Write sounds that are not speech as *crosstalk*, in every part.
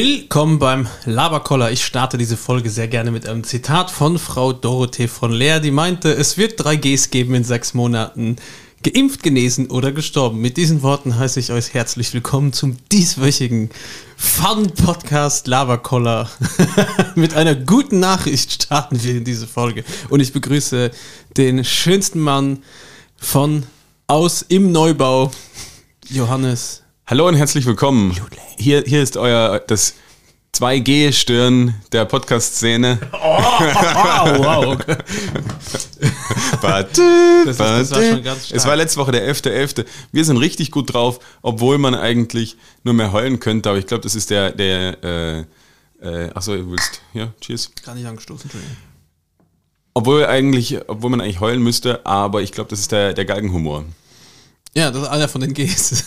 Willkommen beim Laberkoller. Ich starte diese Folge sehr gerne mit einem Zitat von Frau Dorothee von Leer, die meinte, es wird drei Gs geben in sechs Monaten. Geimpft, genesen oder gestorben. Mit diesen Worten heiße ich euch herzlich willkommen zum dieswöchigen Fun-Podcast Laberkoller. *laughs* mit einer guten Nachricht starten wir in diese Folge. Und ich begrüße den schönsten Mann von aus im Neubau, Johannes Hallo und herzlich willkommen. Hier, hier ist euer das 2G-Stirn der Podcast-Szene. *laughs* Oh, wow. *laughs* das, das war schon ganz stark. Es war letzte Woche der 11.11. .11. Wir sind richtig gut drauf, obwohl man eigentlich nur mehr heulen könnte. Aber ich glaube, das ist der, der äh, äh, achso, ihr willst, ja, cheers. Gar nicht angestoßen, Entschuldigung. Obwohl eigentlich, obwohl man eigentlich heulen müsste, aber ich glaube, das ist der, der Galgenhumor. Ja, das ist einer von den Gs.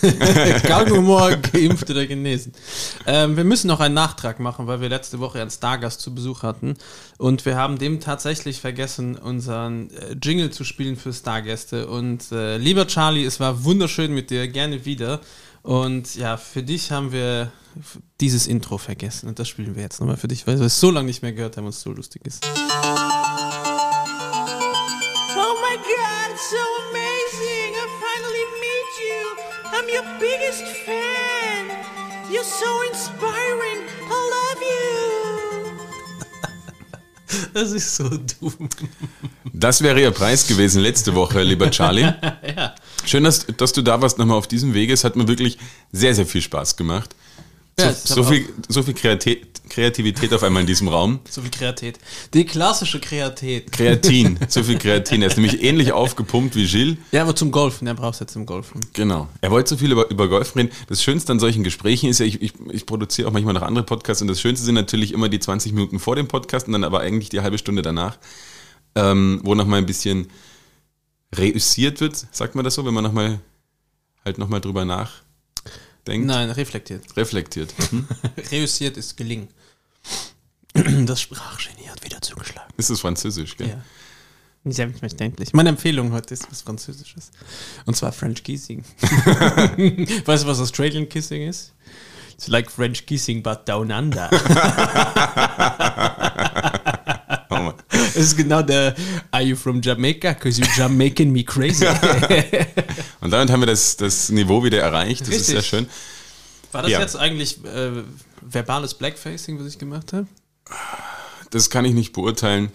Galgenhumor, geimpft oder genesen. Ähm, wir müssen noch einen Nachtrag machen, weil wir letzte Woche einen Stargast zu Besuch hatten. Und wir haben dem tatsächlich vergessen, unseren äh, Jingle zu spielen für Stargäste. Und äh, lieber Charlie, es war wunderschön mit dir, gerne wieder. Und ja, für dich haben wir dieses Intro vergessen. Und das spielen wir jetzt nochmal für dich, weil wir es so lange nicht mehr gehört haben und es so lustig ist. *laughs* Das ist so dumm. Das wäre Ihr Preis gewesen letzte Woche, lieber Charlie. *laughs* ja. Schön, dass, dass du da warst nochmal auf diesem Wege. Es hat mir wirklich sehr, sehr viel Spaß gemacht. Ja, so, so, viel, so viel Kreativität auf einmal in diesem Raum. So viel Kreativität. Die klassische Kreativität. Kreatin, *laughs* so viel Kreatin. Er ist nämlich ähnlich aufgepumpt wie Gilles. Ja, aber zum Golfen, er braucht es jetzt zum Golfen. Genau. Er wollte so viel über, über Golfen reden. Das Schönste an solchen Gesprächen ist ja, ich, ich, ich produziere auch manchmal noch andere Podcasts und das Schönste sind natürlich immer die 20 Minuten vor dem Podcast und dann aber eigentlich die halbe Stunde danach, ähm, wo nochmal ein bisschen reüssiert wird, sagt man das so, wenn man nochmal halt nochmal drüber nach denkt? Nein, reflektiert. Reflektiert. Mhm. *laughs* Reüssiert ist gelingen. Das Sprachgenie hat wieder zugeschlagen. Ist das Französisch, gell? Ja. Selbstverständlich. Meine Empfehlung heute ist was Französisches. Und zwar French Kissing. *laughs* weißt du, was Australian Kissing ist? It's like French Kissing, but down under. *laughs* ist genau der Are you from Jamaica? Because you're Jamaican me crazy. *laughs* Und damit haben wir das, das Niveau wieder erreicht. Das Richtig. ist sehr schön. War das ja. jetzt eigentlich äh, verbales Blackfacing, was ich gemacht habe? Das kann ich nicht beurteilen.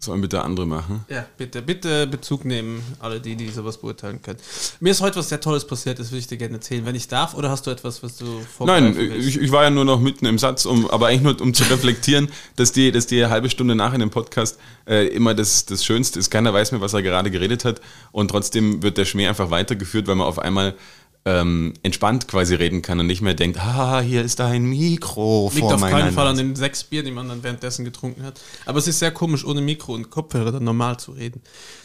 Sollen bitte andere machen? Ja, bitte, bitte Bezug nehmen, alle die, die sowas beurteilen können. Mir ist heute was sehr Tolles passiert, das würde ich dir gerne erzählen, wenn ich darf, oder hast du etwas, was du Nein, ich, ich, war ja nur noch mitten im Satz, um, aber eigentlich nur um zu reflektieren, *laughs* dass die, dass die halbe Stunde nach in dem Podcast äh, immer das, das Schönste ist. Keiner weiß mehr, was er gerade geredet hat und trotzdem wird der Schmäh einfach weitergeführt, weil man auf einmal ähm, entspannt quasi reden kann und nicht mehr denkt, haha, hier ist da ein Mikro Liegt vor auf keinen Fall an den sechs Bier, die man dann währenddessen getrunken hat. Aber es ist sehr komisch, ohne Mikro und Kopfhörer dann normal zu reden.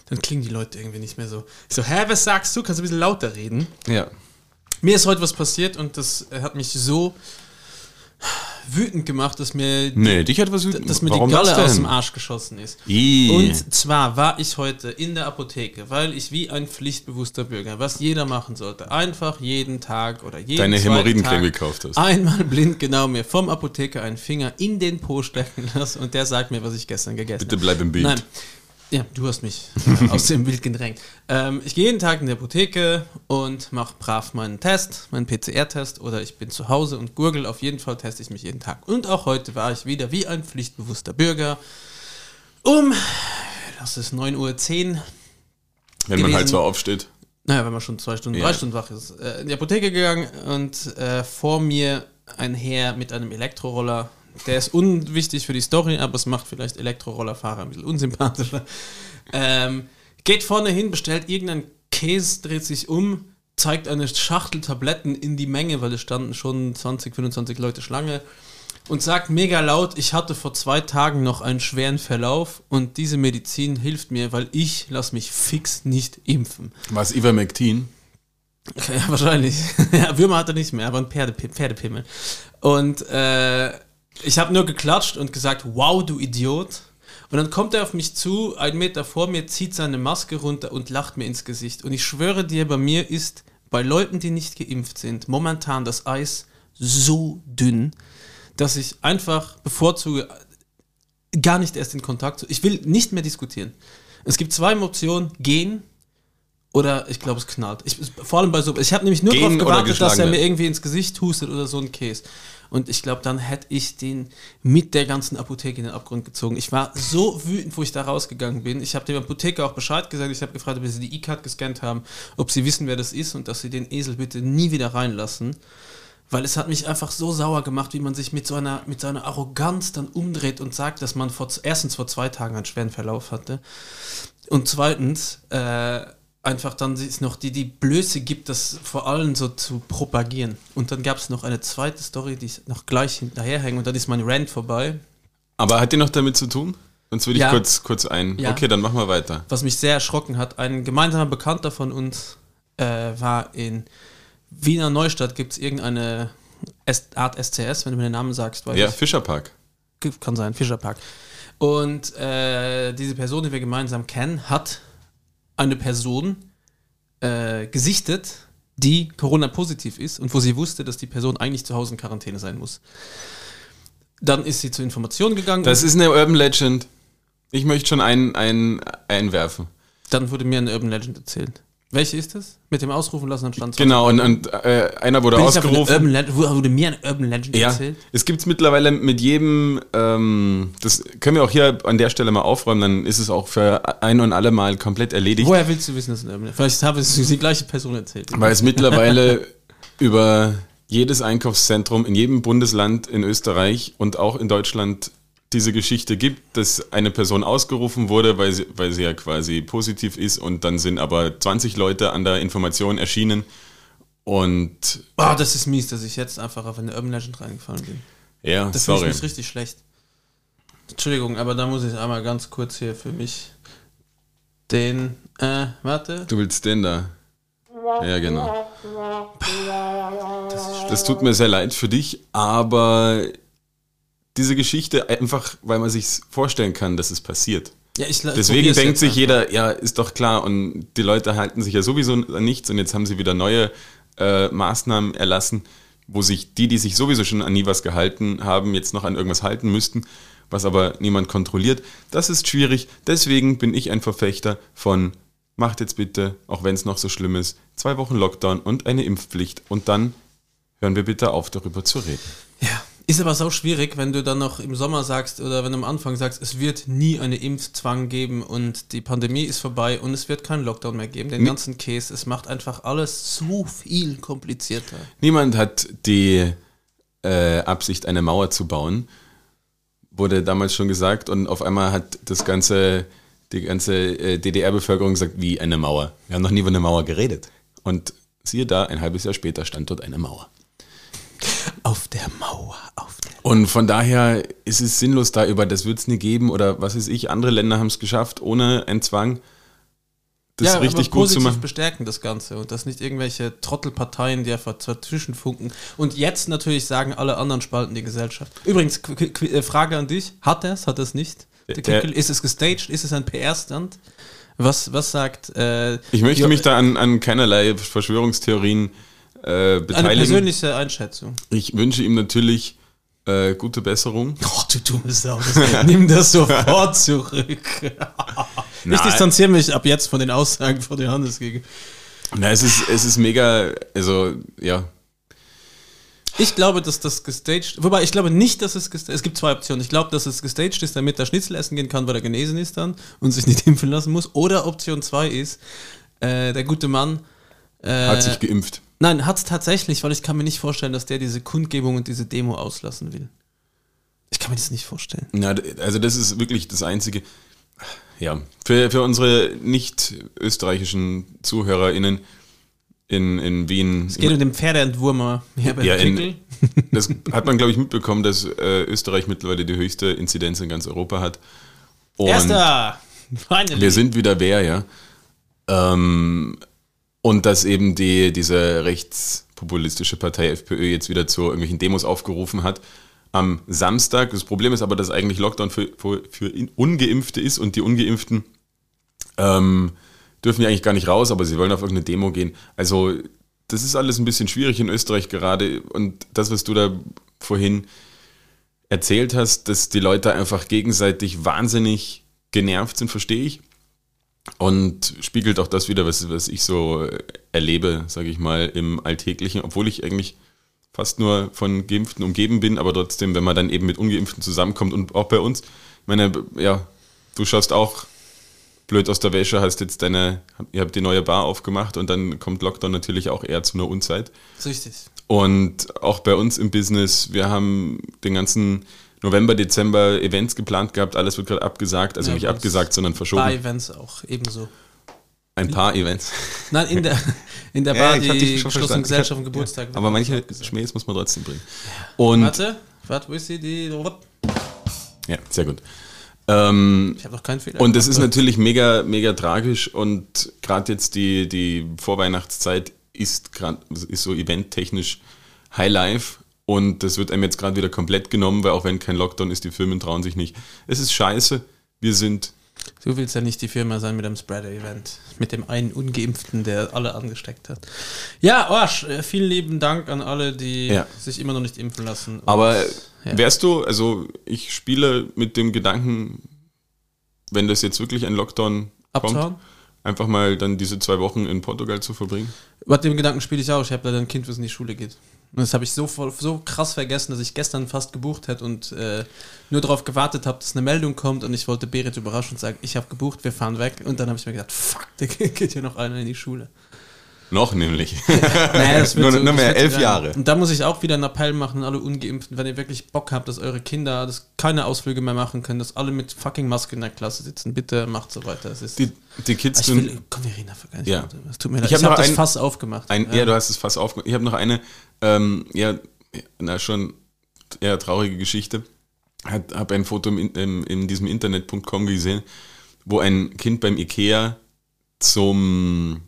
Dann klingen die Leute irgendwie nicht mehr so. so, hä, was sagst du? Kannst du ein bisschen lauter reden? Ja. Mir ist heute was passiert und das hat mich so wütend gemacht, dass mir, nee, dich hat was wütend dass mir die Galle aus dem Arsch geschossen ist. I. Und zwar war ich heute in der Apotheke, weil ich wie ein pflichtbewusster Bürger, was jeder machen sollte, einfach jeden Tag oder jeden Deine Hämorrhoidencreme gekauft hast. Einmal blind genau mir vom Apotheker einen Finger in den Po stecken *laughs* lassen und der sagt mir, was ich gestern gegessen habe. Bitte bleib im Bild. Nein, ja, du hast mich *laughs* aus dem Bild gedrängt. Ähm, ich gehe jeden Tag in die Apotheke und mache brav meinen Test, meinen PCR-Test oder ich bin zu Hause und gurgel. Auf jeden Fall teste ich mich jeden Tag. Und auch heute war ich wieder wie ein pflichtbewusster Bürger um, das ist 9.10 Uhr. Wenn gewesen. man halt so aufsteht. Naja, wenn man schon zwei Stunden, ja. drei Stunden wach ist. Äh, in die Apotheke gegangen und äh, vor mir ein Herr mit einem Elektroroller der ist unwichtig für die Story, aber es macht vielleicht Elektrorollerfahrer ein bisschen unsympathischer. Ähm, geht vorne hin, bestellt irgendeinen Käse, dreht sich um, zeigt eine Schachtel Tabletten in die Menge, weil es standen schon 20, 25 Leute Schlange und sagt mega laut, ich hatte vor zwei Tagen noch einen schweren Verlauf und diese Medizin hilft mir, weil ich lasse mich fix nicht impfen. Was Ivermectin? *laughs* Ja, wahrscheinlich. *laughs* ja, Würmer hat er nicht mehr, aber ein Pferde, Pferdepimmel. Und äh, ich habe nur geklatscht und gesagt, wow, du Idiot. Und dann kommt er auf mich zu, einen Meter vor mir, zieht seine Maske runter und lacht mir ins Gesicht. Und ich schwöre dir, bei mir ist bei Leuten, die nicht geimpft sind, momentan das Eis so dünn. dass ich einfach bevorzuge, gar nicht erst in Kontakt zu. Ich will nicht mehr diskutieren. Es gibt zwei Optionen: gehen oder ich glaube, es knallt. Ich, vor allem bei so. Ich habe nämlich nur darauf gewartet, dass er mir irgendwie ins Gesicht hustet oder so ein Käse. Und ich glaube, dann hätte ich den mit der ganzen Apotheke in den Abgrund gezogen. Ich war so wütend, wo ich da rausgegangen bin. Ich habe dem Apotheker auch Bescheid gesagt. Ich habe gefragt, ob sie die E-Card gescannt haben, ob sie wissen, wer das ist und dass sie den Esel bitte nie wieder reinlassen. Weil es hat mich einfach so sauer gemacht, wie man sich mit so einer, mit so einer Arroganz dann umdreht und sagt, dass man vor, erstens vor zwei Tagen einen schweren Verlauf hatte und zweitens äh, einfach dann es noch die, die Blöße gibt, das vor allem so zu propagieren. Und dann gab es noch eine zweite Story, die ich noch gleich hinterherhänge und dann ist mein Rant vorbei. Aber hat die noch damit zu tun? Sonst würde ich Ja. kurz, kurz ein. Ja. Okay, dann machen wir weiter. Was mich sehr erschrocken hat, ein gemeinsamer Bekannter von uns äh, war in Wiener Neustadt, gibt es irgendeine Art SCS, wenn du mir den Namen sagst, weiß Ja, ich. Fischerpark. kann sein, Fischerpark. Und äh, diese Person, die wir gemeinsam kennen, hat eine Person äh, gesichtet, die Corona-positiv ist und wo sie wusste, dass die Person eigentlich zu Hause in Quarantäne sein muss. Dann ist sie zur Information gegangen. Das ist eine Urban Legend. Ich möchte schon einen, einen einwerfen. dann wurde mir eine Urban Legend erzählt. Welche ist das? Mit dem Ausrufen lassen dann stand Genau, und, und äh, einer wurde Bin ausgerufen. Urban Legend, wurde mir eine Urban Legend Ja, erzählt? es gibt es mittlerweile mit jedem, ähm, das können wir auch hier an der Stelle mal aufräumen, dann ist es auch für ein und alle Mal komplett erledigt, Woher willst du wissen, dass es eine Urban Legend Vielleicht habe ich es die gleiche Person erzählt. weil es mittlerweile *laughs* über jedes Einkaufszentrum in jedem Bundesland in Österreich und auch in Deutschland diese Geschichte gibt, dass eine Person ausgerufen wurde, weil sie, weil sie ja quasi positiv ist und dann sind aber 20 Leute an der Information erschienen und Oh, das ist mies, dass ich jetzt einfach auf eine Urban Legend reingefallen bin. ja, Das sorry. mich richtig schlecht. Entschuldigung, aber da muss ich einmal ganz kurz hier für mich den, äh, warte. Du willst den da? Ja, genau. Das tut mir sehr leid für dich, aber diese Geschichte einfach, weil man sich vorstellen kann, dass es passiert. Ja, ich Deswegen denkt sich jeder, ja, ist doch klar. Und die Leute halten sich ja sowieso an nichts und jetzt haben sie wieder neue äh, Maßnahmen erlassen, wo sich die, die sich sowieso schon an nie was gehalten haben, jetzt noch an irgendwas halten müssten, was aber niemand kontrolliert. Das ist schwierig. Deswegen bin ich ein Verfechter von macht jetzt bitte, auch wenn es noch so schlimm ist, zwei Wochen Lockdown und eine Impfpflicht und dann hören wir bitte auf, darüber zu reden. Ja, ist aber so schwierig, wenn du dann noch im Sommer sagst oder wenn du am Anfang sagst, es wird nie eine Impfzwang geben und die Pandemie ist vorbei und es wird keinen Lockdown mehr geben, den Nee. ganzen Käse. Es macht einfach alles zu viel komplizierter. Niemand hat die äh, Absicht, eine Mauer zu bauen. Wurde damals schon gesagt und auf einmal hat das ganze, die ganze äh, DDR-Bevölkerung gesagt, wie eine Mauer. Wir haben noch nie über eine Mauer geredet. Und siehe da, ein halbes Jahr später stand dort eine Mauer. Auf der Mauer, auf der Und von daher ist es sinnlos da über, das wird es nie geben oder was weiß ich, andere Länder haben es geschafft, ohne einen Zwang, das richtig aber gut zu positiv machen. bestärken das Ganze und das nicht irgendwelche Trottelparteien, die einfach dazwischen funken. Und jetzt natürlich sagen alle anderen Spalten die Gesellschaft. Übrigens, äh, Frage an dich: Hat er es? Hat er es nicht? Der Der- Kickel? ist es gestaged? Ist es ein PR-Stand? Was, was sagt. Äh, Ich möchte mich da an, an keinerlei Verschwörungstheorien äh, Eine beteiligen. persönliche Einschätzung. Ich wünsche ihm natürlich äh, gute Besserung. *laughs* Oh, du dumme Sau. Das, nimm das sofort zurück. *laughs* ich distanziere mich ab jetzt von den Aussagen von Johannes gegen. Na, es ist, es ist mega, also ja. Ich glaube, dass das gestaged, wobei ich glaube nicht, dass es gestaged, es gibt zwei Optionen. Ich glaube, dass es gestaged ist, damit er Schnitzel essen gehen kann, weil er genesen ist dann und sich nicht impfen lassen muss. Oder Option 2 ist, äh, der gute Mann äh, Hat sich geimpft. Nein, hat es tatsächlich, weil ich kann mir nicht vorstellen, dass der diese Kundgebung und diese Demo auslassen will. Ich kann mir das nicht vorstellen. D- also das ist wirklich das Einzige. Ja, für, für unsere nicht österreichischen ZuhörerInnen in, in Wien. Es geht um den Pferdeentwurmer Herbert Ja, in-. *laughs* Das hat man, glaube ich, mitbekommen, dass äh, Österreich mittlerweile die höchste Inzidenz in ganz Europa hat. Und Erster! Finally. wir sind wieder wer, ja. Ähm, und dass eben die, diese rechtspopulistische Partei FPÖ jetzt wieder zu irgendwelchen Demos aufgerufen hat. Am Samstag. Das Problem ist aber, dass eigentlich Lockdown für, für, Ungeimpfte ist und die Ungeimpften ähm, dürfen ja eigentlich gar nicht raus, aber sie wollen auf irgendeine Demo gehen. Also, das ist alles ein bisschen schwierig in Österreich gerade. Und das, was du da vorhin erzählt hast, dass die Leute einfach gegenseitig wahnsinnig genervt sind, verstehe ich. Und spiegelt auch das wieder, was, was ich so erlebe, sage ich mal, im Alltäglichen, obwohl ich eigentlich fast nur von Geimpften umgeben bin, aber trotzdem, wenn man dann eben mit Ungeimpften zusammenkommt und auch bei uns, ich meine, ja, du schaust auch blöd aus der Wäsche, hast jetzt deine, ihr habt die neue Bar aufgemacht und dann kommt Lockdown natürlich auch eher zu einer Unzeit. Richtig. Und auch bei uns im Business, wir haben den ganzen November, Dezember Events geplant gehabt, alles wird gerade abgesagt, also ja, nicht abgesagt, sondern verschoben. Ein paar Events auch ebenso. Ein paar Events. Nein, in der, *laughs* in der Bar, ja, die geschlossene Gesellschaft und Geburtstag. Ja, aber manche Schmähs muss man trotzdem bringen. Und warte, warte, wo ist sie? Die. Ja, sehr gut. Ähm, ich habe noch keinen Fehler. Und das ist natürlich mega, mega tragisch und gerade jetzt die, die Vorweihnachtszeit ist gerade ist so eventtechnisch Highlife und das wird einem jetzt gerade wieder komplett genommen, weil auch wenn kein Lockdown ist, die Firmen trauen sich nicht. Es ist scheiße. Wir sind Du willst ja nicht die Firma sein mit einem Spreader-Event. Mit dem einen Ungeimpften, der alle angesteckt hat. Ja, Arsch, äh, vielen lieben Dank an alle, die ja. sich immer noch nicht impfen lassen. Aber ja. wärst du, also ich spiele mit dem Gedanken, wenn das jetzt wirklich ein Lockdown Abzuhauen? kommt, einfach mal dann diese zwei Wochen in Portugal zu verbringen? Mit dem Gedanken spiele ich auch. Ich habe leider ein Kind, was in die Schule geht. Und das habe ich so, so krass vergessen, dass ich gestern fast gebucht hätte und äh, nur darauf gewartet habe, dass eine Meldung kommt und ich wollte Berit überraschen und sagen, ich habe gebucht, wir fahren weg. Und dann habe ich mir gedacht, fuck, da *laughs* geht ja noch einer in die Schule. Noch nämlich. *laughs* naja, das wird nur, so, nur mehr elf Jahre. Und da muss ich auch wieder einen Appell machen, alle Ungeimpften, wenn ihr wirklich Bock habt, dass eure Kinder das keine Ausflüge mehr machen können, dass alle mit fucking Maske in der Klasse sitzen. Bitte macht so weiter. Es ist die, die Kids ich will, Komm, wir reden dafür gar nicht. Ja. Es tut mir leid. Ich, ich habe hab das ein, Fass aufgemacht. Ein, ja. ja. du hast das Fass aufgemacht. Ich habe noch eine, ähm, ja, na schon eher traurige Geschichte. Habe ein Foto in, in, in diesem Internet.com gesehen, wo ein Kind beim Ikea zum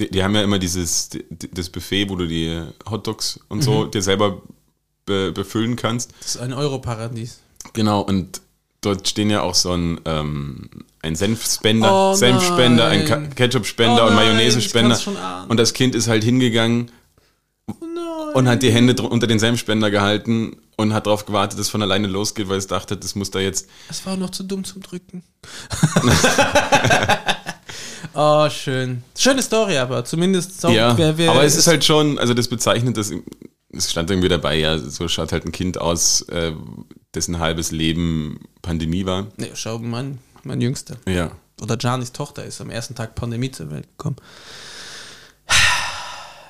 die, die, haben ja immer dieses die, das Buffet, wo du die Hotdogs und so mhm. dir selber be, befüllen kannst. Das ist ein Europaradies. Genau, und dort stehen ja auch so ein, ähm, ein Senfspender, oh Senfspender, ein Ketchupspender oh und Mayonnaise-Spender. Und das Kind ist halt hingegangen oh und hat die Hände unter den Senfspender gehalten und hat darauf gewartet, dass es von alleine losgeht, weil es dachte, das muss da jetzt. Es war noch zu dumm zum Drücken. *laughs* *laughs* Oh, schön. Schöne Story, aber zumindest so, ja, wer, wer Aber es ist halt schon, also das bezeichnet das, es stand irgendwie dabei, ja, so schaut halt ein Kind aus, äh, dessen halbes Leben Pandemie war. Ja, schau, mein, mein Jüngster. Ja. Oder Janis Tochter ist am ersten Tag Pandemie zur Welt gekommen.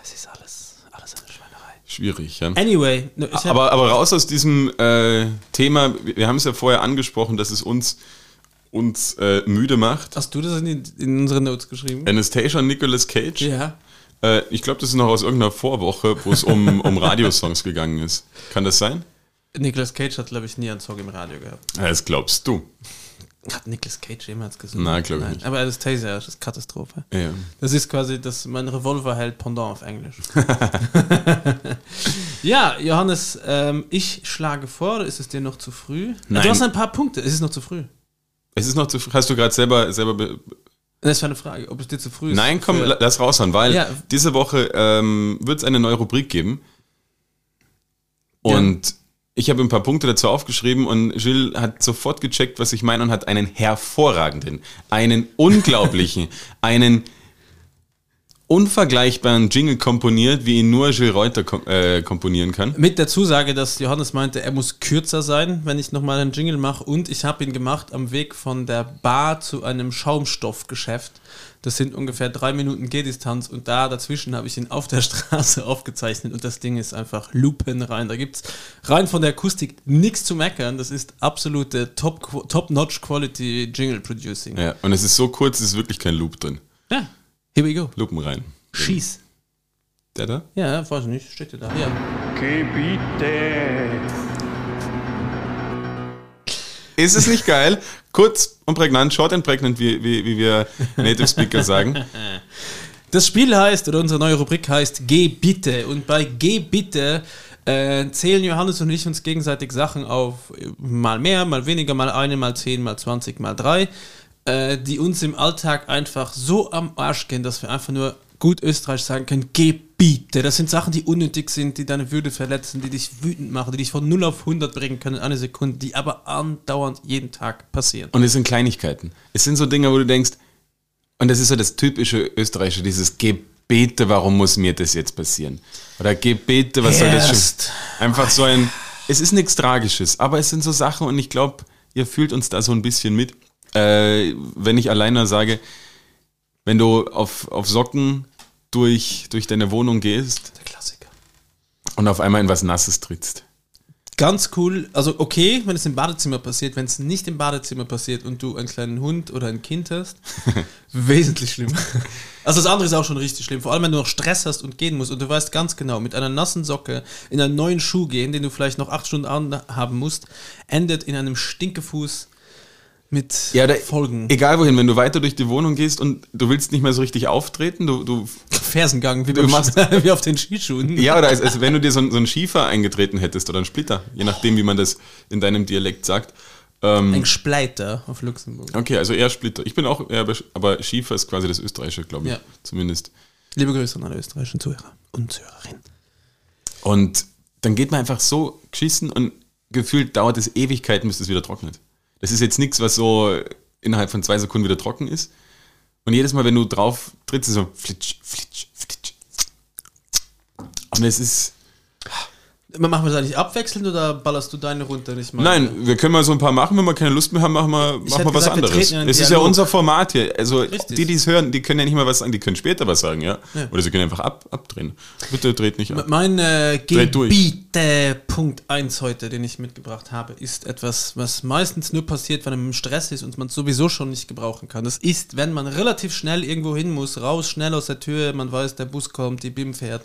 Es ist alles, alles eine Schweinerei. Schwierig, ja. Anyway. Aber, aber raus aus diesem äh, Thema, wir haben es ja vorher angesprochen, dass es uns uns äh, müde macht. Hast du das in, in unsere Notes geschrieben? Anastasia und Nicolas Cage. Ja. Äh, ich glaube, das ist noch aus irgendeiner Vorwoche, wo es um, *laughs* um Radiosongs gegangen ist. Kann das sein? Nicolas Cage hat, glaube ich, nie einen Song im Radio gehabt. Ja, das glaubst du. Hat Nicolas Cage jemals gesungen? Nein, glaube ich nicht. Aber Anastasia ist Katastrophe. Ja. Das ist quasi das, mein Revolver hält Pendant auf Englisch. *laughs* ja, Johannes, ähm, ich schlage vor, ist es dir noch zu früh? Nein. Du hast ein paar Punkte, es ist noch zu früh. Es ist noch zu früh. Hast du gerade selber, selber das war eine Frage, ob es dir zu früh ist. Nein, komm, lass raushauen, weil ja. diese Woche ähm, wird es eine neue Rubrik geben. Und ja. ich habe ein paar Punkte dazu aufgeschrieben und Gilles hat sofort gecheckt, was ich meine und hat einen hervorragenden, einen unglaublichen, *laughs* einen unvergleichbaren Jingle komponiert, wie ihn nur Gilles Reuter kom äh, komponieren kann. Mit der Zusage, dass Johannes meinte, er muss kürzer sein, wenn ich nochmal einen Jingle mache. Und ich habe ihn gemacht am Weg von der Bar zu einem Schaumstoffgeschäft. Das sind ungefähr drei Minuten Gehdistanz und da dazwischen habe ich ihn auf der *laughs* Straße aufgezeichnet und das Ding ist einfach lupenrein. Da gibt es rein von der Akustik nichts zu meckern. Das ist absolute Top-Notch-Quality Jingle Producing. Ja, und es ist so kurz, es ist wirklich kein Loop drin. Ja. Here we go. Lupen rein. Schieß. Der da? Ja, weiß nicht. Steht der da? Ja. Gebiete. Ist es nicht geil? Kurz und prägnant, short and pregnant, wie, wie, wie wir Native Speaker sagen. Das Spiel heißt, oder unsere neue Rubrik heißt Geh bitte. Und bei Geh bitte äh, zählen Johannes und ich uns gegenseitig Sachen auf. Mal mehr, mal weniger, mal eine, mal zehn, mal zwanzig, mal drei. Äh, die uns im Alltag einfach so am Arsch gehen, dass wir einfach nur gut Österreich sagen können, Gebiete. Das sind Sachen, die unnötig sind, die deine Würde verletzen, die dich wütend machen, die dich von 0 auf 100 bringen können in einer Sekunde, die aber andauernd jeden Tag passieren. Und es sind Kleinigkeiten. Es sind so Dinge, wo du denkst, und das ist so das typische Österreichische, dieses Gebete, warum muss mir das jetzt passieren? Oder Gebete, was soll das Erst. schon? Einfach so ein, es ist nichts Tragisches, aber es sind so Sachen und ich glaube, ihr fühlt uns da so ein bisschen mit. Äh, wenn ich alleine sage, wenn du auf, auf Socken durch, durch deine Wohnung gehst Der Klassiker. und auf einmal in was Nasses trittst. Ganz cool. Also okay, wenn es im Badezimmer passiert, wenn es nicht im Badezimmer passiert und du einen kleinen Hund oder ein Kind hast, *laughs* wesentlich schlimmer. Also das andere ist auch schon richtig schlimm. Vor allem, wenn du noch Stress hast und gehen musst und du weißt ganz genau, mit einer nassen Socke in einen neuen Schuh gehen, den du vielleicht noch acht Stunden anhaben musst, endet in einem Stinkefuß mit Ja, da, Folgen. egal wohin, wenn du weiter durch die Wohnung gehst und du willst nicht mehr so richtig auftreten, du, du Fersengang, wie, Du machst- *laughs* wie auf den Skischuhen. Ja, oder als, als wenn du dir so, ein- so einen Schiefer eingetreten hättest oder einen Splitter, je nachdem, wie man das in deinem Dialekt sagt. Ähm, Ein Spleiter auf Luxemburg. okay, also eher Splitter. Ich bin auch eher, aber Schiefer ist quasi das Österreichische, glaube ich. Ja. Zumindest. Liebe Grüße an alle österreichischen Zuhörer und Zuhörerinnen. Und dann geht man einfach so geschissen und gefühlt dauert es Ewigkeiten, bis es wieder trocknet. Das ist jetzt nichts, was so innerhalb von zwei Sekunden wieder trocken ist. Und jedes Mal, wenn du drauf trittst, ist so flitsch, flitsch, flitsch. Und es ist. Machen wir das eigentlich abwechselnd oder ballerst du deine runter nicht mal? Nein, wir können mal so ein paar machen. Wenn wir keine Lust mehr haben, machen wir, machen wir was anderes. Es ist ja unser Format hier. Also Richtig. die, die es hören, die können ja nicht mal was sagen, die können später was sagen, ja. Ja. Oder sie können einfach ab, abdrehen. Bitte dreht nicht ab. Mein äh, Dreht durch. Gebiete Punkt 1 heute, den ich mitgebracht habe, ist etwas, was meistens nur passiert, wenn man im Stress ist und man es sowieso schon nicht gebrauchen kann. Das ist, wenn man relativ schnell irgendwo hin muss, raus, schnell aus der Tür, man weiß, der Bus kommt, die BIM fährt,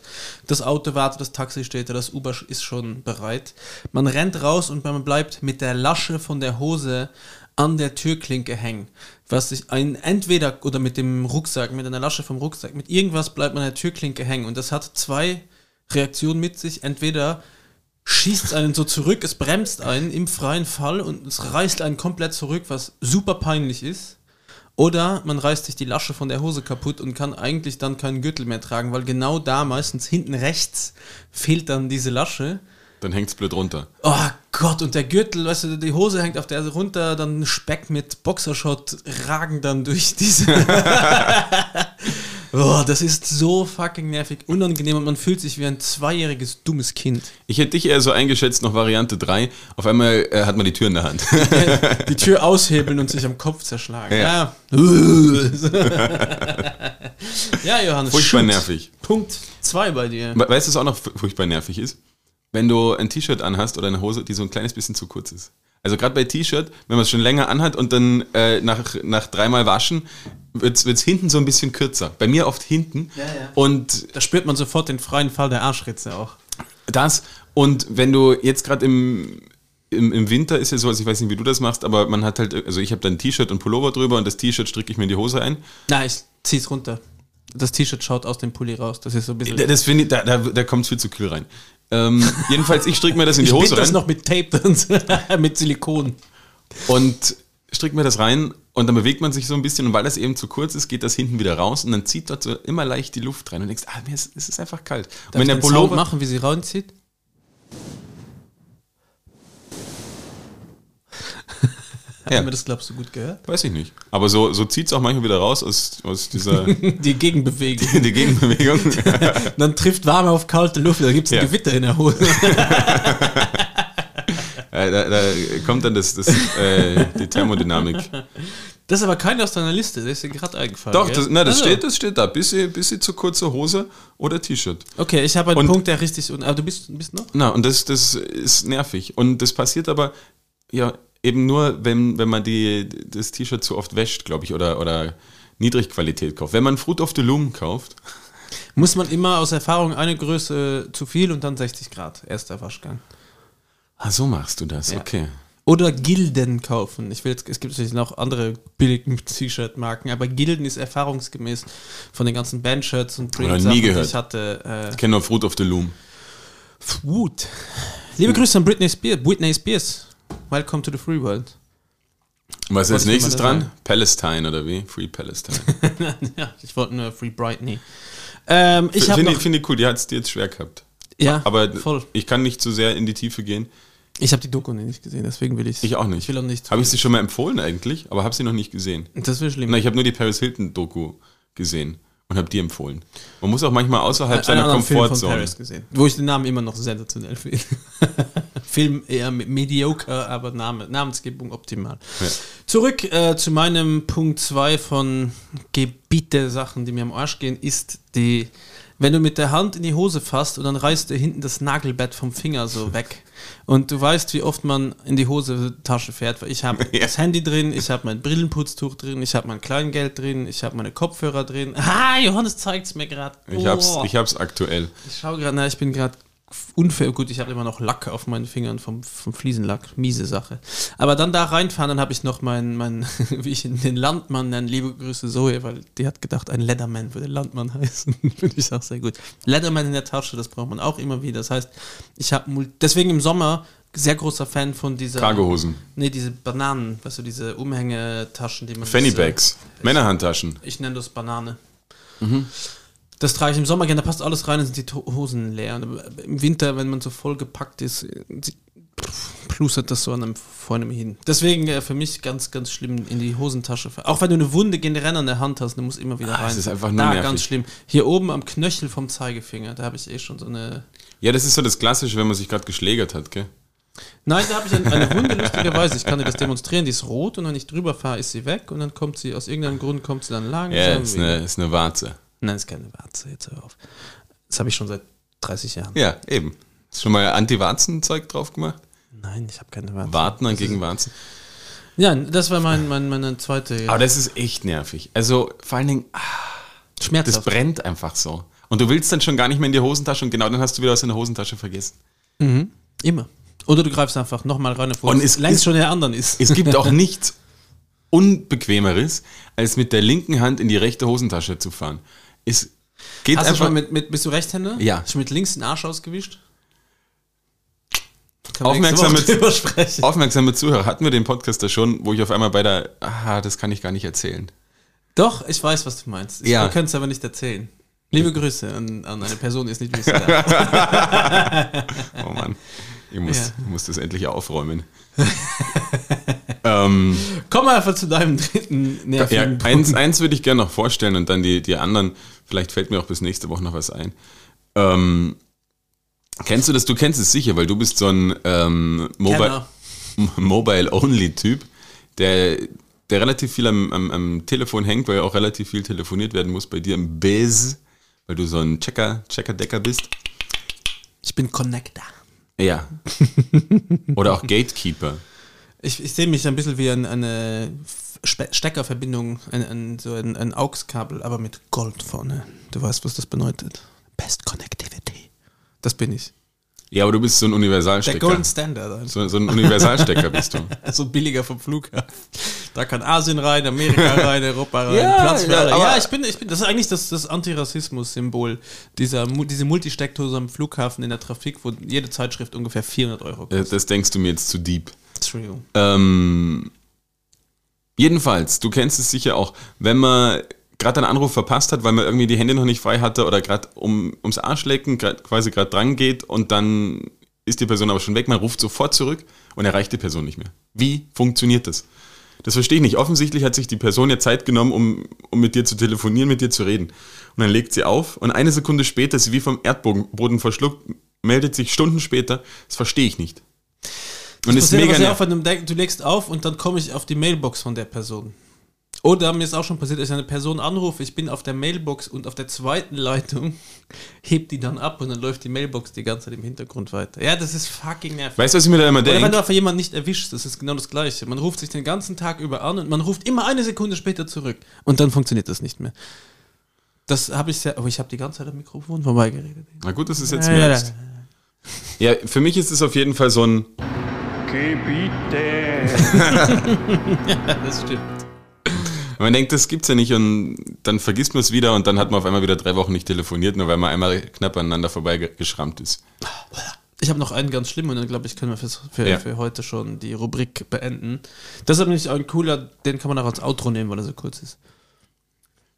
das Auto wartet, das Taxi steht da, das Uber ist schon bereit. Man rennt raus und man bleibt mit der Lasche von der Hose an der Türklinke hängen. Was sich ein entweder oder mit dem Rucksack, mit einer Lasche vom Rucksack, mit irgendwas bleibt man an der Türklinke hängen. Und das hat zwei Reaktionen mit sich. Entweder schießt es einen so zurück, es bremst einen im freien Fall und es reißt einen komplett zurück, was super peinlich ist. Oder man reißt sich die Lasche von der Hose kaputt und kann eigentlich dann keinen Gürtel mehr tragen, weil genau da, meistens hinten rechts, fehlt dann diese Lasche. Dann hängt's blöd runter. Oh Gott, und der Gürtel, weißt du, die Hose hängt auf der runter, dann Speck mit Boxershot ragen dann durch diese. *laughs* *laughs* oh, das ist so fucking nervig, unangenehm und man fühlt sich wie ein zweijähriges dummes Kind. Ich hätte dich eher so eingeschätzt, noch Variante 3. Auf einmal äh, hat man die Tür in der Hand. *laughs* Die Tür aushebeln und sich am Kopf zerschlagen. Ja. Ja, Johannes. Furchtbar shoot. nervig. Punkt 2 bei dir. We- Weißt du, was auch noch fu- furchtbar nervig ist? Wenn du ein T-Shirt anhast oder eine Hose, die so ein kleines bisschen zu kurz ist. Also gerade bei T-Shirt, wenn man es schon länger anhat und dann äh, nach, nach dreimal waschen, wird es hinten so ein bisschen kürzer. Bei mir oft hinten. Ja, ja. Und Da spürt man sofort den freien Fall der Arschritze auch. das, und wenn du jetzt gerade im, im, im Winter ist ja so, also ich weiß nicht, wie du das machst, aber man hat halt, also ich habe dann ein T-Shirt und Pullover drüber und das T-Shirt stricke ich mir in die Hose ein. Na, ich zieh's runter. Das T-Shirt schaut aus dem Pulli raus. Das ist so ein bisschen. Da- Das finde ich, da, da, da kommt es viel zu kühl rein. Ähm, jedenfalls, ich stricke mir das in die ich Hose das rein noch mit Tape *laughs* mit Silikon. und stricke mir das rein und dann bewegt man sich so ein bisschen und weil das eben zu kurz ist, geht das hinten wieder raus und dann zieht dort so immer leicht die Luft rein und denkst, ah, mir ist, es ist einfach kalt. Und Darf wenn ich der Pullover, machen, wie sie reinzieht? Hat Ja. mir das, glaubst du, gut gehört? weiß ich nicht, aber so, so zieht es auch manchmal wieder raus aus, aus dieser *laughs* Die Gegenbewegung. *laughs* die Gegenbewegung. *laughs* dann trifft warme auf kalte Luft, da gibt es ein Ja. Gewitter in der Hose. Da, da kommt dann das, das, äh, die Thermodynamik. Das ist aber keiner aus deiner Liste, das ist dir gerade eingefallen. Doch, das, na, das, Also. steht, das steht da. Bisschen, bisschen zu kurze Hose oder T-Shirt. Okay, ich habe einen Und- Punkt, der richtig. Aber du bist, bist noch? Na, und das, das ist nervig. Und das passiert aber ja eben nur, wenn, wenn man die, das T-Shirt zu oft wäscht, glaube ich, oder, oder Niedrigqualität kauft. Wenn man Fruit of the Loom kauft, Muss man immer aus Erfahrung eine Größe zu viel und dann 60 Grad. Erster Waschgang. ah, so machst du das, Ja. okay. Oder Gilden kaufen. Ich will jetzt, es gibt natürlich noch andere billigen *laughs* T-Shirt-Marken, aber Gilden ist erfahrungsgemäß von den ganzen Bandshirts und Oder nie gehört. ich hatte. Äh, Ich kenne nur Fruit of the Loom. Wut. Liebe Grüße an Britney Spears. Britney Spears. Welcome to the Free World. Was ist als nächstes dran? sagen? Palestine oder wie? Free Palestine. *laughs* ja, ich wollte nur Free Brightney. Ähm, ich Finde ich, find ich cool, die hat es dir jetzt schwer gehabt. ja, Aber voll. ich kann nicht zu sehr in die Tiefe gehen. Ich habe die Doku nicht gesehen, deswegen will ich Ich auch nicht. Ich will auch nicht. Habe ich sie schon mal empfohlen eigentlich, aber habe sie noch nicht gesehen. das wäre schlimm. Na, ich habe nur die Paris Hilton Doku gesehen und habe die empfohlen. Man muss auch manchmal außerhalb seiner anderen Film von Komfortzone. Paris gesehen, wo ich den Namen immer noch sensationell finde. *laughs* Film eher mediocre, aber Name, Namensgebung optimal. Ja. Zurück äh, zu meinem Punkt 2 von Gebiete Sachen, die mir am Arsch gehen, ist die, wenn du mit der Hand in die Hose fasst und dann reißt dir hinten das Nagelbett vom Finger so *laughs* weg. Und du weißt, wie oft man in die Hosentasche fährt, weil ich habe *laughs* Ja. das Handy drin, ich habe mein Brillenputztuch drin, ich habe mein Kleingeld drin, ich habe meine Kopfhörer drin. *laughs* Ah, Johannes zeigt es mir gerade. Ich hab's, ich hab's aktuell. Ich schaue gerade, na, ich bin gerade unfair. Gut, ich habe immer noch Lack auf meinen Fingern vom, vom Fliesenlack. Miese Sache. Aber dann da reinfahren, dann habe ich noch meinen, mein, *laughs* wie ich ihn den Landmann nenne, liebe Grüße Zoe, weil die hat gedacht, ein Leatherman würde Landmann *laughs* heißen. Finde ich auch sehr gut. Leatherman in der Tasche, das braucht man auch immer wieder. Das heißt, ich habe deswegen im Sommer sehr großer Fan von dieser. Cargohosen. Nee, diese Bananen, weißt du, diese Umhängetaschen, die man. Fanny diese- Bags. Männerhandtaschen. ich nenne das Banane. Das trage ich im Sommer gerne, da passt alles rein, dann sind die Hosen leer. Und Im Winter, wenn man so voll gepackt ist, plustert das so an einem, vor einem hin. Deswegen äh, für mich ganz, ganz schlimm in die Hosentasche. Auch wenn du eine Wunde generell an der Hand hast, du musst immer wieder Ah, rein. es ist einfach nur da, nervig. ganz schlimm. Hier oben am Knöchel vom Zeigefinger, da habe ich eh schon so eine. Ja, das ist so das Klassische, wenn man sich gerade geschlägert hat, gell? Nein, da habe ich eine, eine Wunde, lustigerweise. Ich kann dir das demonstrieren, die ist rot und wenn ich drüber fahre, ist sie weg und dann kommt sie, aus irgendeinem Grund kommt sie dann langsam Ja, ist eine, ist eine Warze. Nein, ist keine Warze, jetzt hör auf. Das habe ich schon seit 30 Jahren. Ja, eben. Hast du schon mal Anti-Warzen-Zeug drauf gemacht? Nein, ich habe keine Warze. Wartner gegen Warzen. Ja, das war mein, mein, meine zweite Aber das ist echt nervig. Also vor allen Dingen, ah, das Schmerzhaft. brennt einfach so. Und du willst dann schon gar nicht mehr in die Hosentasche und genau dann hast du wieder was in der Hosentasche vergessen. Immer. Oder du greifst einfach nochmal rein, obwohl Und es es längst ist- schon der anderen ist. Es gibt *laughs* auch nichts Unbequemeres, als mit der linken Hand in die rechte Hosentasche zu fahren. Es geht Hast du einfach. schon mit, mit, bist du Rechtshänder? Ja. Hast du mit links den Arsch ausgewischt? Kann Aufmerksame, aufmerksame Zuhörer, hatten wir den Podcast da schon, wo ich auf einmal bei der, ah, das kann ich gar nicht erzählen. Doch, ich weiß, was du meinst. Ich Ja. kann es aber nicht erzählen. Liebe Grüße an, an eine Person, die ist nicht wissen darf. *laughs* Oh Mann, ich muss, Ja. ich muss das endlich aufräumen. *laughs* ähm, Komm mal einfach zu deinem dritten ja, nervigen Punkt. eins, eins würde ich gerne noch vorstellen und dann die, die anderen, vielleicht fällt mir auch bis nächste Woche noch was ein. Ähm, kennst du das? Du kennst es sicher, weil du bist so ein ähm, Mobile. *laughs* Mobile-Only-Typ, der, der relativ viel am, am, am Telefon hängt, weil ja auch relativ viel telefoniert werden muss bei dir im Biz, weil du so ein Checker, Checker-Decker bist. Ich bin Connector. Ja. *laughs* Oder auch Gatekeeper. Ich, ich sehe mich ein bisschen wie ein, eine Spe- Steckerverbindung, ein, ein, so ein, ein AUX-Kabel, aber mit Gold vorne. Du weißt, was das bedeutet. Best Connectivity. Das bin ich. Ja, aber du bist so ein Der Universalstecker. Golden Standard. So, so ein Universalstecker bist du. *laughs* So billiger vom Flughafen. Da kann Asien rein, Amerika *laughs* rein, Europa rein, Ja, Platz für ja, alle. aber- Ja, ich bin, ich bin, das ist eigentlich das, das Antirassismus-Symbol. Dieser, diese Multisteckdose am Flughafen in der Trafik, wo jede Zeitschrift ungefähr 400 Euro kostet. Das denkst du mir jetzt zu deep. True. Ähm, jedenfalls, du kennst es sicher auch, wenn man gerade einen Anruf verpasst hat, weil man irgendwie die Hände noch nicht frei hatte oder gerade um, ums Arschlecken grad, quasi gerade dran geht und dann ist die Person aber schon weg, man ruft sofort zurück und erreicht die Person nicht mehr. Wie funktioniert das? Das verstehe ich nicht. Offensichtlich hat sich die Person ja Zeit genommen, um, um mit dir zu telefonieren, mit dir zu reden. Und dann legt sie auf und eine Sekunde später ist sie wie vom Erdboden Boden verschluckt, meldet sich Stunden später. Das verstehe ich nicht. Und Das ist mega nervig. oft, wenn du, legst auf und dann komme ich auf die Mailbox von der Person. Oder mir ist auch schon passiert, dass ich eine Person anrufe, ich bin auf der Mailbox und auf der zweiten Leitung *laughs* hebt die dann ab und dann läuft die Mailbox die ganze Zeit im Hintergrund weiter. Ja, das ist fucking nervig. Weißt du, was ich mir da immer Oder wenn denke? du einfach jemanden nicht erwischst, das ist genau das Gleiche. Man ruft sich den ganzen Tag über an und man ruft immer eine Sekunde später zurück. Und dann funktioniert das nicht mehr. Das habe ich sehr. Aber ich habe die ganze Zeit am Mikrofon vorbeigeredet. Na gut, das ist jetzt Ja, ja, Ja, für mich ist es auf jeden Fall so ein. Gebiete. *laughs* das stimmt. Man denkt, das gibt's ja nicht und dann vergisst man es wieder und dann hat man auf einmal wieder drei Wochen nicht telefoniert, nur weil man einmal knapp aneinander vorbeigeschrammt ist. Ich habe noch einen ganz schlimm und dann glaube ich, können wir fürs, für, Ja. für heute schon die Rubrik beenden. Deshalb nämlich ein cooler, den kann man auch als Outro nehmen, weil er so kurz ist.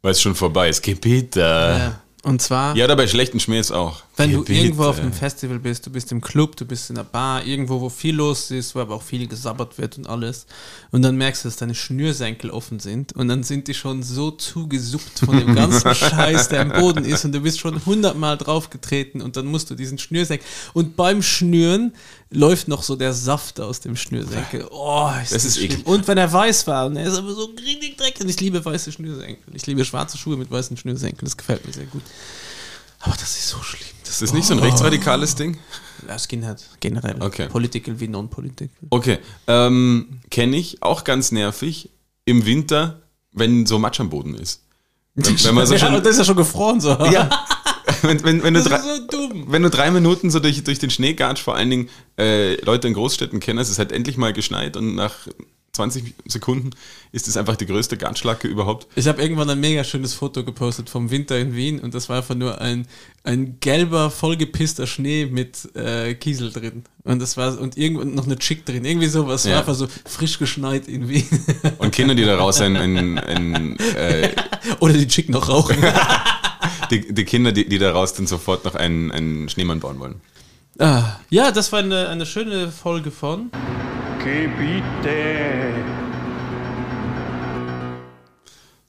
Weil es schon vorbei ist. Gebiete. Ja. Und zwar, Ja, oder bei schlechten Schmähs auch. Wenn du Gebiete. irgendwo auf einem Festival bist, du bist im Club, du bist in einer Bar, irgendwo, wo viel los ist, wo aber auch viel gesabbert wird und alles. Und dann merkst du, dass deine Schnürsenkel offen sind und dann sind die schon so zugesuppt von dem ganzen *laughs* Scheiß, der am Boden ist und du bist schon hundertmal draufgetreten und dann musst du diesen Schnürsenkel. Und beim Schnüren läuft noch so der Saft aus dem Schnürsenkel. Oh, ist Das das, ist schlimm. eklig. Und wenn er weiß war und er ist aber so richtig dreckig. Und ich liebe weiße Schnürsenkel. Ich liebe schwarze Schuhe mit weißen Schnürsenkeln. Das gefällt mir sehr gut. Aber das ist so schlimm. Ist das nicht so ein rechtsradikales Ding? Ja, Skinhead, generell. Okay. Political wie non-political. Okay. Ähm, Kenne ich, auch ganz nervig, im Winter, wenn so Matsch am Boden ist. Wenn, wenn man so *laughs* ja, schon, und das ist ja schon gefroren so. ja, *laughs* wenn, wenn, wenn, du Das drei, ist so dumm. wenn du drei Minuten so durch, durch den Schnee gatsch, vor allen Dingen äh, Leute in Großstädten kennen, es ist halt endlich mal geschneit und nach 20 Sekunden ist es einfach die größte Gatschlacke überhaupt. Ich habe irgendwann ein mega schönes Foto gepostet vom Winter in Wien und das war einfach nur ein, ein gelber, vollgepisster Schnee mit äh, Kiesel drin. Und das war und irgendwo noch eine Chick drin. Irgendwie sowas. Ja. War einfach so frisch geschneit in Wien. Und Kinder, die daraus ein, ein, ein *laughs* äh, Oder die Chick noch rauchen. *laughs* die, die Kinder, die, die daraus dann sofort noch einen, einen Schneemann bauen wollen. Ah, ja, das war eine, eine schöne Folge von. Gebiete.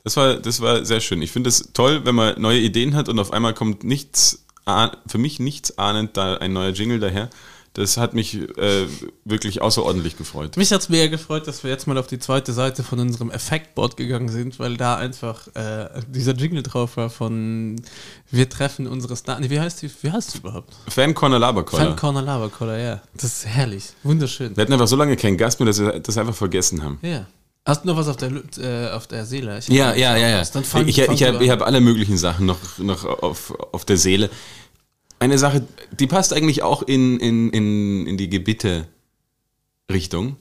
Das war, das war sehr schön. Ich finde es toll, wenn man neue Ideen hat und auf einmal kommt nichts, für mich nichts ahnend da ein neuer Jingle daher. Das hat mich äh, wirklich außerordentlich gefreut. Mich hat's mega gefreut, dass wir jetzt mal auf die zweite Seite von unserem Effektboard gegangen sind, weil da einfach äh, dieser Jingle drauf war von Wir treffen unsere Stars. Nee, wie heißt die? Wie heißt die überhaupt? Fan Corner Labercoller. Fan Corner Lava Collar, ja. Das ist herrlich. Wunderschön. Wir hatten einfach so lange keinen Gast mehr, dass wir das einfach vergessen haben. Ja. Hast du noch was auf der, äh, auf der Seele? Ja, ja, ja, ja. ich ich, habe hab alle möglichen Sachen noch, noch auf, auf der Seele. Eine Sache, die passt eigentlich auch in, in, in, in die Gebitte-Richtung.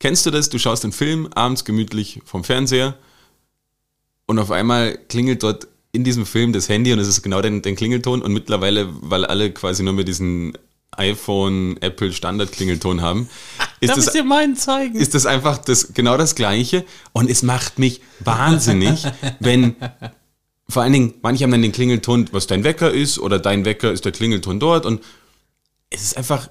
Kennst du das? Du schaust einen Film abends gemütlich vom Fernseher und auf einmal klingelt dort in diesem Film das Handy und es ist genau den, den Klingelton und mittlerweile, weil alle quasi nur mit diesen iPhone, Apple Standard-Klingelton haben, *laughs* ist Darf das ich dir meinen zeigen? ist das einfach das, genau das Gleiche. Und es macht mich wahnsinnig, wenn vor allen Dingen, manche haben dann den Klingelton, was dein Wecker ist, oder dein Wecker ist der Klingelton dort. Und es ist einfach,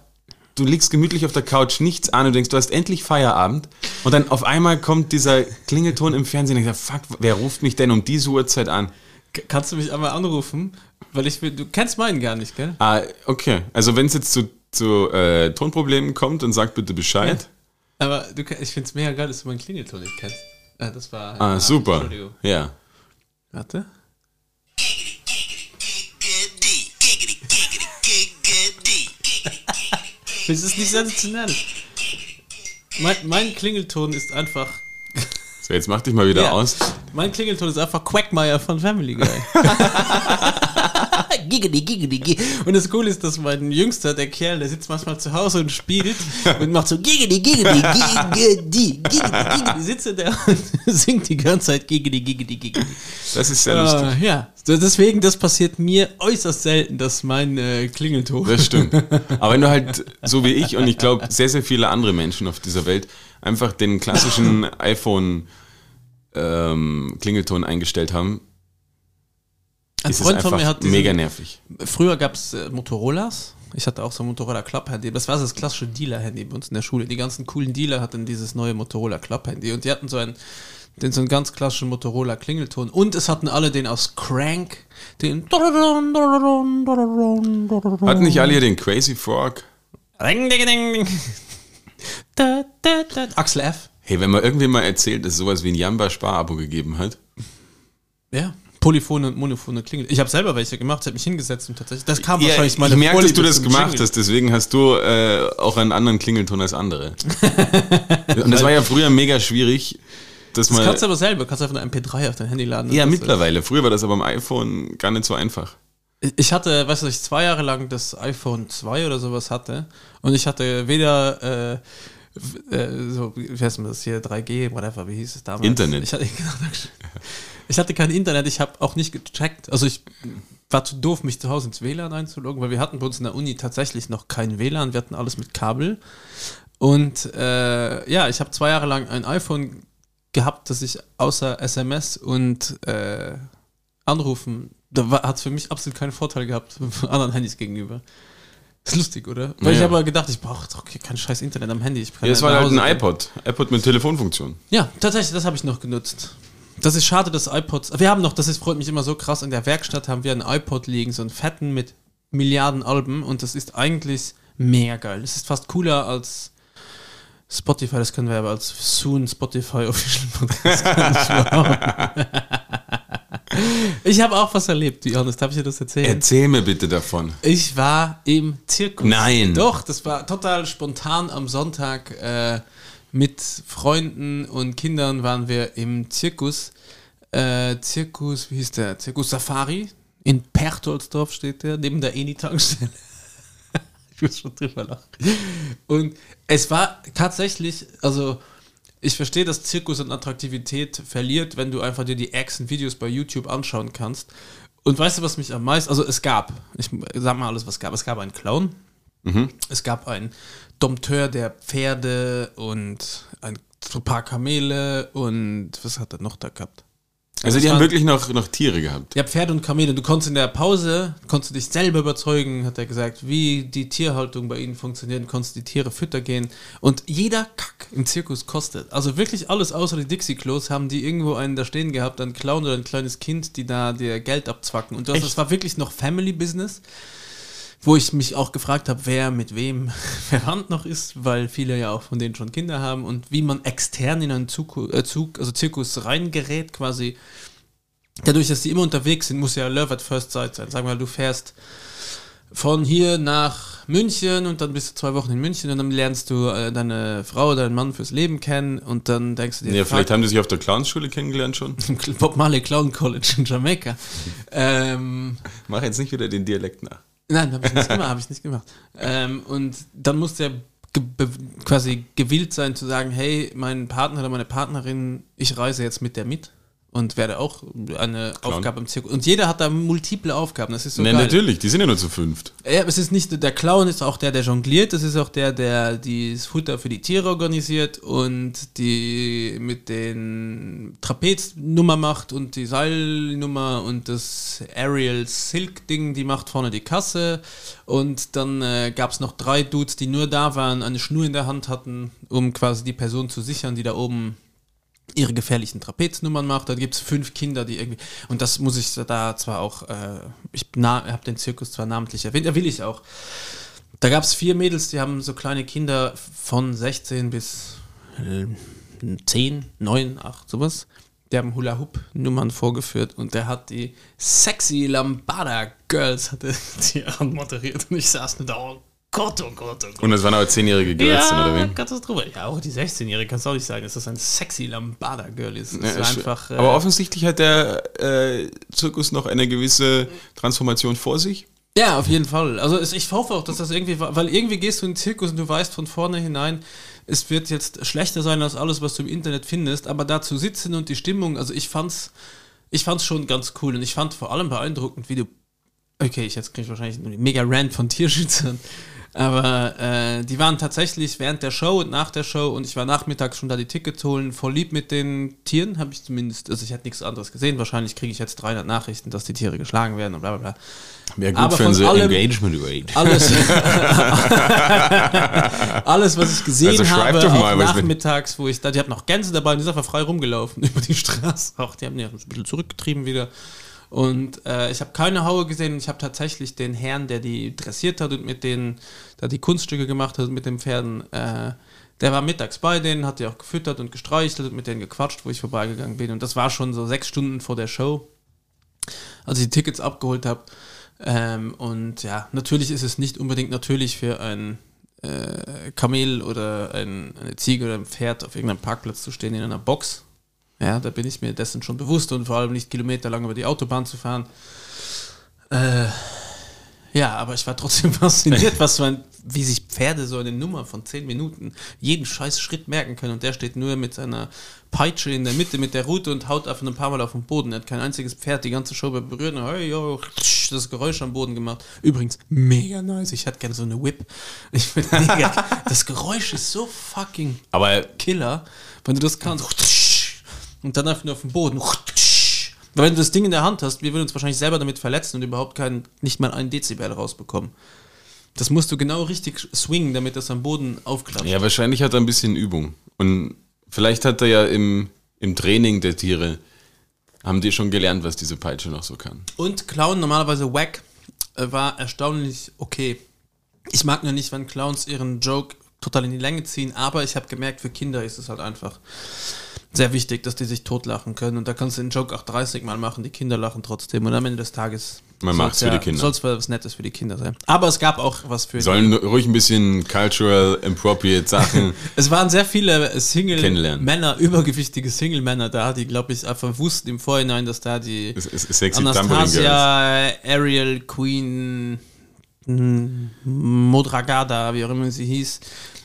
du liegst gemütlich auf der Couch, nichts an und denkst, du hast endlich Feierabend. Und dann auf einmal kommt dieser Klingelton im Fernsehen und ich sag, fuck, wer ruft mich denn um diese Uhrzeit an? Kannst du mich einmal anrufen? Weil ich will, du kennst meinen gar nicht, gell? Ah, okay. Also wenn es jetzt zu, zu äh, Tonproblemen kommt, dann sag bitte Bescheid. Aber du, ich finde es mega geil, dass du meinen Klingelton nicht kennst. Ah, das war. Ah, super. Ja. Warte. *laughs* Das ist nicht sensationell. Mein, mein Klingelton ist einfach. *laughs* So, jetzt mach dich mal wieder Ja. aus. Mein Klingelton ist einfach Quackmeier von Family Guy. *laughs* giggity, giggity, giggity. Und das Coole ist, dass mein Jüngster, der Kerl, der sitzt manchmal zu Hause und spielt *laughs* und macht so giggity, giggity, giggity, giggity, giggity. Sitzt da und *laughs* singt die ganze Zeit giggity, giggity, giggity. Das ist sehr lustig. Äh, ja, deswegen, das passiert mir äußerst selten, dass mein äh, Klingelton. Das stimmt. *laughs* Aber wenn du halt, so wie ich und ich glaube sehr, sehr viele andere Menschen auf dieser Welt, einfach den klassischen iPhone-Klingelton eingestellt haben, Ein ist es Freund von einfach mir hat diesen, mega nervig. Früher gab es äh, Motorolas. Ich hatte auch so ein Motorola Club-Handy. Das war das klassische Dealer-Handy bei uns in der Schule. Die ganzen coolen Dealer hatten dieses neue Motorola Club-Handy. Und die hatten so ein den so einen ganz klassischen Motorola Klingelton. Und es hatten alle den aus Crank, den Hatten nicht alle hier den Crazy Frog? Da, da, da. Axel F. Hey, wenn man irgendwem mal erzählt, dass es sowas wie ein Jamba-Spar-Abo gegeben hat, Ja. Polyphone und monophone Klingel. Ich habe selber welche gemacht, ich habe mich hingesetzt und tatsächlich. Das kam Ja, wahrscheinlich ich meine merke, dass du das gemacht Jingle. hast, deswegen hast du äh, auch einen anderen Klingelton als andere. *laughs* Und das war ja früher mega schwierig, dass Das man. kannst du aber selber, kannst einfach eine MP3 auf dein Handy laden. ja, mittlerweile. Früher war das aber am iPhone gar nicht so einfach. Ich hatte, weißt du, ich zwei Jahre lang das iPhone 2 oder sowas hatte und ich hatte weder äh, äh, so, wie heißt das hier, 3G, whatever, wie hieß es damals? Internet. Ich hatte, *laughs* ich hatte kein Internet, ich habe auch nicht gecheckt, also ich war zu doof, mich zu Hause ins WLAN einzuloggen, weil wir hatten bei uns in der Uni tatsächlich noch kein WLAN, wir hatten alles mit Kabel. Und äh, ja, ich habe zwei Jahre lang ein iPhone gehabt, das ich außer SMS und äh, Anrufen, da hat es für mich absolut keinen Vorteil gehabt *laughs* anderen Handys gegenüber. Ist lustig, oder? Weil Ja. ich habe gedacht, ich brauche doch kein scheiß Internet am Handy. Ich kann Ja, das nach war halt ein iPod. iPod mit Telefonfunktion. Ja, tatsächlich, das habe ich noch genutzt. Das ist schade, dass iPods. Wir haben noch, das ist, freut mich immer so krass, in der Werkstatt haben wir einen iPod liegen, so einen fetten mit Milliarden Alben und das ist eigentlich mega geil. Das ist fast cooler als Spotify, das können wir aber als soon Spotify *laughs* Official Podcast. *laughs* Ich habe auch was erlebt, Johannes, darf ich dir das erzählen? Erzähl mir bitte davon. Ich war im Zirkus. Nein. Doch, das war total spontan am Sonntag. Äh, mit Freunden und Kindern waren wir im Zirkus. Äh, Zirkus, wie hieß der? Zirkus Safari. In Perchtoldsdorf steht der, neben der Eni-Tankstelle. *laughs* ich muss schon drüber lachen. Und es war tatsächlich, also ich verstehe, dass Zirkus an Attraktivität verliert, wenn du einfach dir die Action-Videos bei YouTube anschauen kannst. Und weißt du, was mich am meisten, also es gab, ich sag mal alles, was es gab. Es gab einen Clown, es gab einen Dompteur der Pferde und ein paar Kamele und was hat er noch da gehabt? Also es die haben wirklich noch, noch Tiere gehabt. Ja, Pferde und Kamele. Du konntest in der Pause, konntest du dich selber überzeugen, hat er gesagt, wie die Tierhaltung bei ihnen funktioniert, du konntest die Tiere füttern gehen. Und jeder Kack im Zirkus kostet. Also wirklich alles außer die Dixie-Klos haben die irgendwo einen da stehen gehabt, einen Clown oder ein kleines Kind, die da dir Geld abzwacken. Und das, das war wirklich noch Family-Business. Wo ich mich auch gefragt habe, wer mit wem *laughs* verwandt noch ist, weil viele ja auch von denen schon Kinder haben und wie man extern in einen Zug, äh, Zug also Zirkus reingerät, quasi dadurch, dass die immer unterwegs sind, muss ja Love at First Sight sein. Wir mal, du fährst von hier nach München und dann bist du zwei Wochen in München und dann lernst du äh, deine Frau oder deinen Mann fürs Leben kennen und dann denkst du dir, Ja, vielleicht haben die sich auf der Clownsschule kennengelernt schon. *laughs* Bob Marley Clown College in Jamaika. *laughs* ähm, Mach jetzt nicht wieder den Dialekt nach. Nein, habe ich nicht gemacht, habe ich nicht gemacht. Ähm, und dann muss der ge quasi gewillt sein zu sagen, hey, mein Partner oder meine Partnerin, ich reise jetzt mit der mit und werde auch eine Aufgabe im Zirkus. Und jeder hat da multiple Aufgaben. Das ist so Ne, geil. natürlich, die sind ja nur zu fünft. Ja, es ist nicht der Clown, ist auch der, der jongliert. Das ist auch der, der das Futter für die Tiere organisiert und die mit den Trapeznummer macht und die Seilnummer und das Aerial Silk Ding, die macht vorne die Kasse. Und dann äh, gab es noch drei Dudes, die nur da waren, eine Schnur in der Hand hatten, um quasi die Person zu sichern, die da oben ihre gefährlichen Trapeznummern macht. Dann gibt es fünf Kinder, die irgendwie. Und das muss ich da zwar auch. Äh, ich habe den Zirkus zwar namentlich erwähnt, ja, will ich auch. Da gab es vier Mädels, die haben so kleine Kinder von 16 bis äh, 10, 9, 8, sowas. Die haben Hula-Hoop-Nummern vorgeführt und der hat die sexy Lambada Girls hatte *laughs* die anmoderiert und ich saß nur da, oh Gott, oh Gott, oh Gott. Und das waren aber zehnjährige Girls, dann, oder Ja, wie? Katastrophe. Ja, auch die 16-Jährige kannst du auch nicht sagen, dass das ein sexy Lambada-Girl ist. Das Ja, ist einfach. Äh, aber offensichtlich hat der äh, Zirkus noch eine gewisse Transformation vor sich. Ja, auf jeden Fall. Also es, ich hoffe auch, dass das irgendwie, weil irgendwie gehst du in den Zirkus und du weißt von vorne hinein, es wird jetzt schlechter sein als alles, was du im Internet findest, aber da zu sitzen und die Stimmung, also ich fand's, ich fand's schon ganz cool und ich fand vor allem beeindruckend, wie du, okay, ich jetzt kriege ich wahrscheinlich einen mega Rant von Tierschützern, aber äh, die waren tatsächlich während der Show und nach der Show und ich war nachmittags schon da die Tickets holen, voll lieb mit den Tieren, habe ich zumindest, also ich hätte nichts anderes gesehen, wahrscheinlich kriege ich jetzt 300 Nachrichten, dass die Tiere geschlagen werden und bla bla bla. Wäre gut Aber für unsere allem- Engagement Rate. Alles, *laughs* *laughs* alles, was ich gesehen Also habe, doch mal, nachmittags, wo ich da, die hatten noch Gänse dabei und die sind einfach frei rumgelaufen *laughs* über die Straße. Auch die haben die ein bisschen zurückgetrieben wieder. Und äh, ich habe keine Haue gesehen. Ich habe tatsächlich den Herrn, der die dressiert hat und mit denen, da die Kunststücke gemacht hat mit den Pferden, äh, der war mittags bei denen, hat die auch gefüttert und gestreichelt und mit denen gequatscht, wo ich vorbeigegangen bin. Und das war schon so sechs Stunden vor der Show, als ich die Tickets abgeholt habe. Ähm, und ja, natürlich ist es nicht unbedingt natürlich für ein äh, Kamel oder ein, eine Ziege oder ein Pferd auf irgendeinem Parkplatz zu stehen in einer Box. Ja, da bin ich mir dessen schon bewusst und vor allem nicht kilometerlang über die Autobahn zu fahren. Äh, Ja, aber ich war trotzdem *laughs* fasziniert, was man, wie sich Pferde so eine Nummer von 10 Minuten jeden scheiß Schritt merken können. Und der steht nur mit seiner Peitsche in der Mitte mit der Rute und haut einfach ein paar Mal auf den Boden. Er hat kein einziges Pferd die ganze Show berührt. Und hey, yo, das Geräusch am Boden gemacht. Übrigens, mega nice. Ich hätte gerne so eine Whip. Ich bin *laughs* mega. das Geräusch ist so fucking Aber Killer, wenn du das kannst. Und dann einfach nur auf den Boden. Wenn du das Ding in der Hand hast, wir würden uns wahrscheinlich selber damit verletzen und überhaupt keinen, nicht mal einen Dezibel rausbekommen. Das musst du genau richtig swingen, damit das am Boden aufklappt. ja, wahrscheinlich hat er ein bisschen Übung. Und vielleicht hat er ja im, im Training der Tiere, haben die schon gelernt, was diese Peitsche noch so kann. Und Clown, normalerweise Wack, äh, war erstaunlich okay. Ich mag nur nicht, wenn Clowns ihren Joke total in die Länge ziehen, aber ich habe gemerkt, für Kinder ist es halt einfach sehr wichtig, dass die sich totlachen können. Und da kannst du den Joke auch 30 Mal machen, die Kinder lachen trotzdem. Und am Ende des Tages Man macht's für die Kinder. Soll es was Nettes für die Kinder sein. Aber es gab auch was für Sollen ruhig ein bisschen cultural appropriate Sachen. *laughs* Es waren sehr viele. Single-Männer, übergewichtige Single-Männer da, die, glaube ich, einfach wussten im Vorhinein, dass da die Es. Anastasia, Ariel, Queen, mm, Modragada, wie auch immer sie hieß,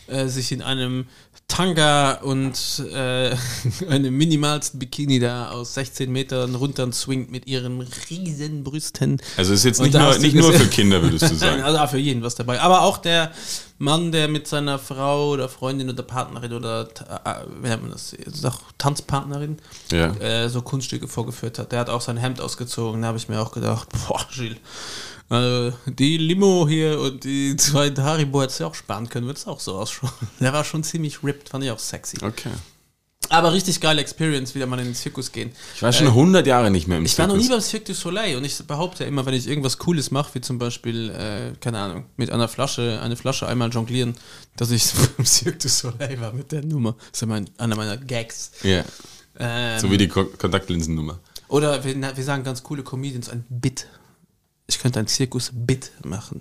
äh, sich in einem Tanga und äh, *laughs* einem minimalsten Bikini da aus 16 Metern runter swingt mit ihren riesen Brüsten. Also ist jetzt nicht, nur, nicht nur für Kinder, würdest du *laughs* sagen. Also auch für jeden was dabei. Aber auch der Mann, der mit seiner Frau oder Freundin oder Partnerin oder äh, wie nennt man das? Auch Tanzpartnerin Ja. äh, so Kunststücke vorgeführt hat. Der hat auch sein Hemd ausgezogen. Da habe ich mir auch gedacht, boah, Gilles, also die Limo hier und die zwei Haribo hättest du auch sparen können, wird es auch so ausschauen. *laughs* Der war schon ziemlich ripped, fand ich auch sexy. Okay. Aber richtig geile Experience, wieder mal in den Zirkus gehen. Ich war schon 100 Jahre nicht mehr im Äh, Ich war noch nie Zirkus. beim Cirque du Soleil und ich behaupte ja immer, wenn ich irgendwas Cooles mache, wie zum Beispiel, äh, keine Ahnung, mit einer Flasche, eine Flasche einmal jonglieren, dass ich *laughs* beim Cirque du Soleil war mit der Nummer. Das ist ja mein, einer meiner Gags. Ja, Ähm, so wie die Ko Kontaktlinsennummer. oder wir, na, wir sagen ganz coole Comedians ein Bit. Ich könnte ein Zirkus-Bit machen.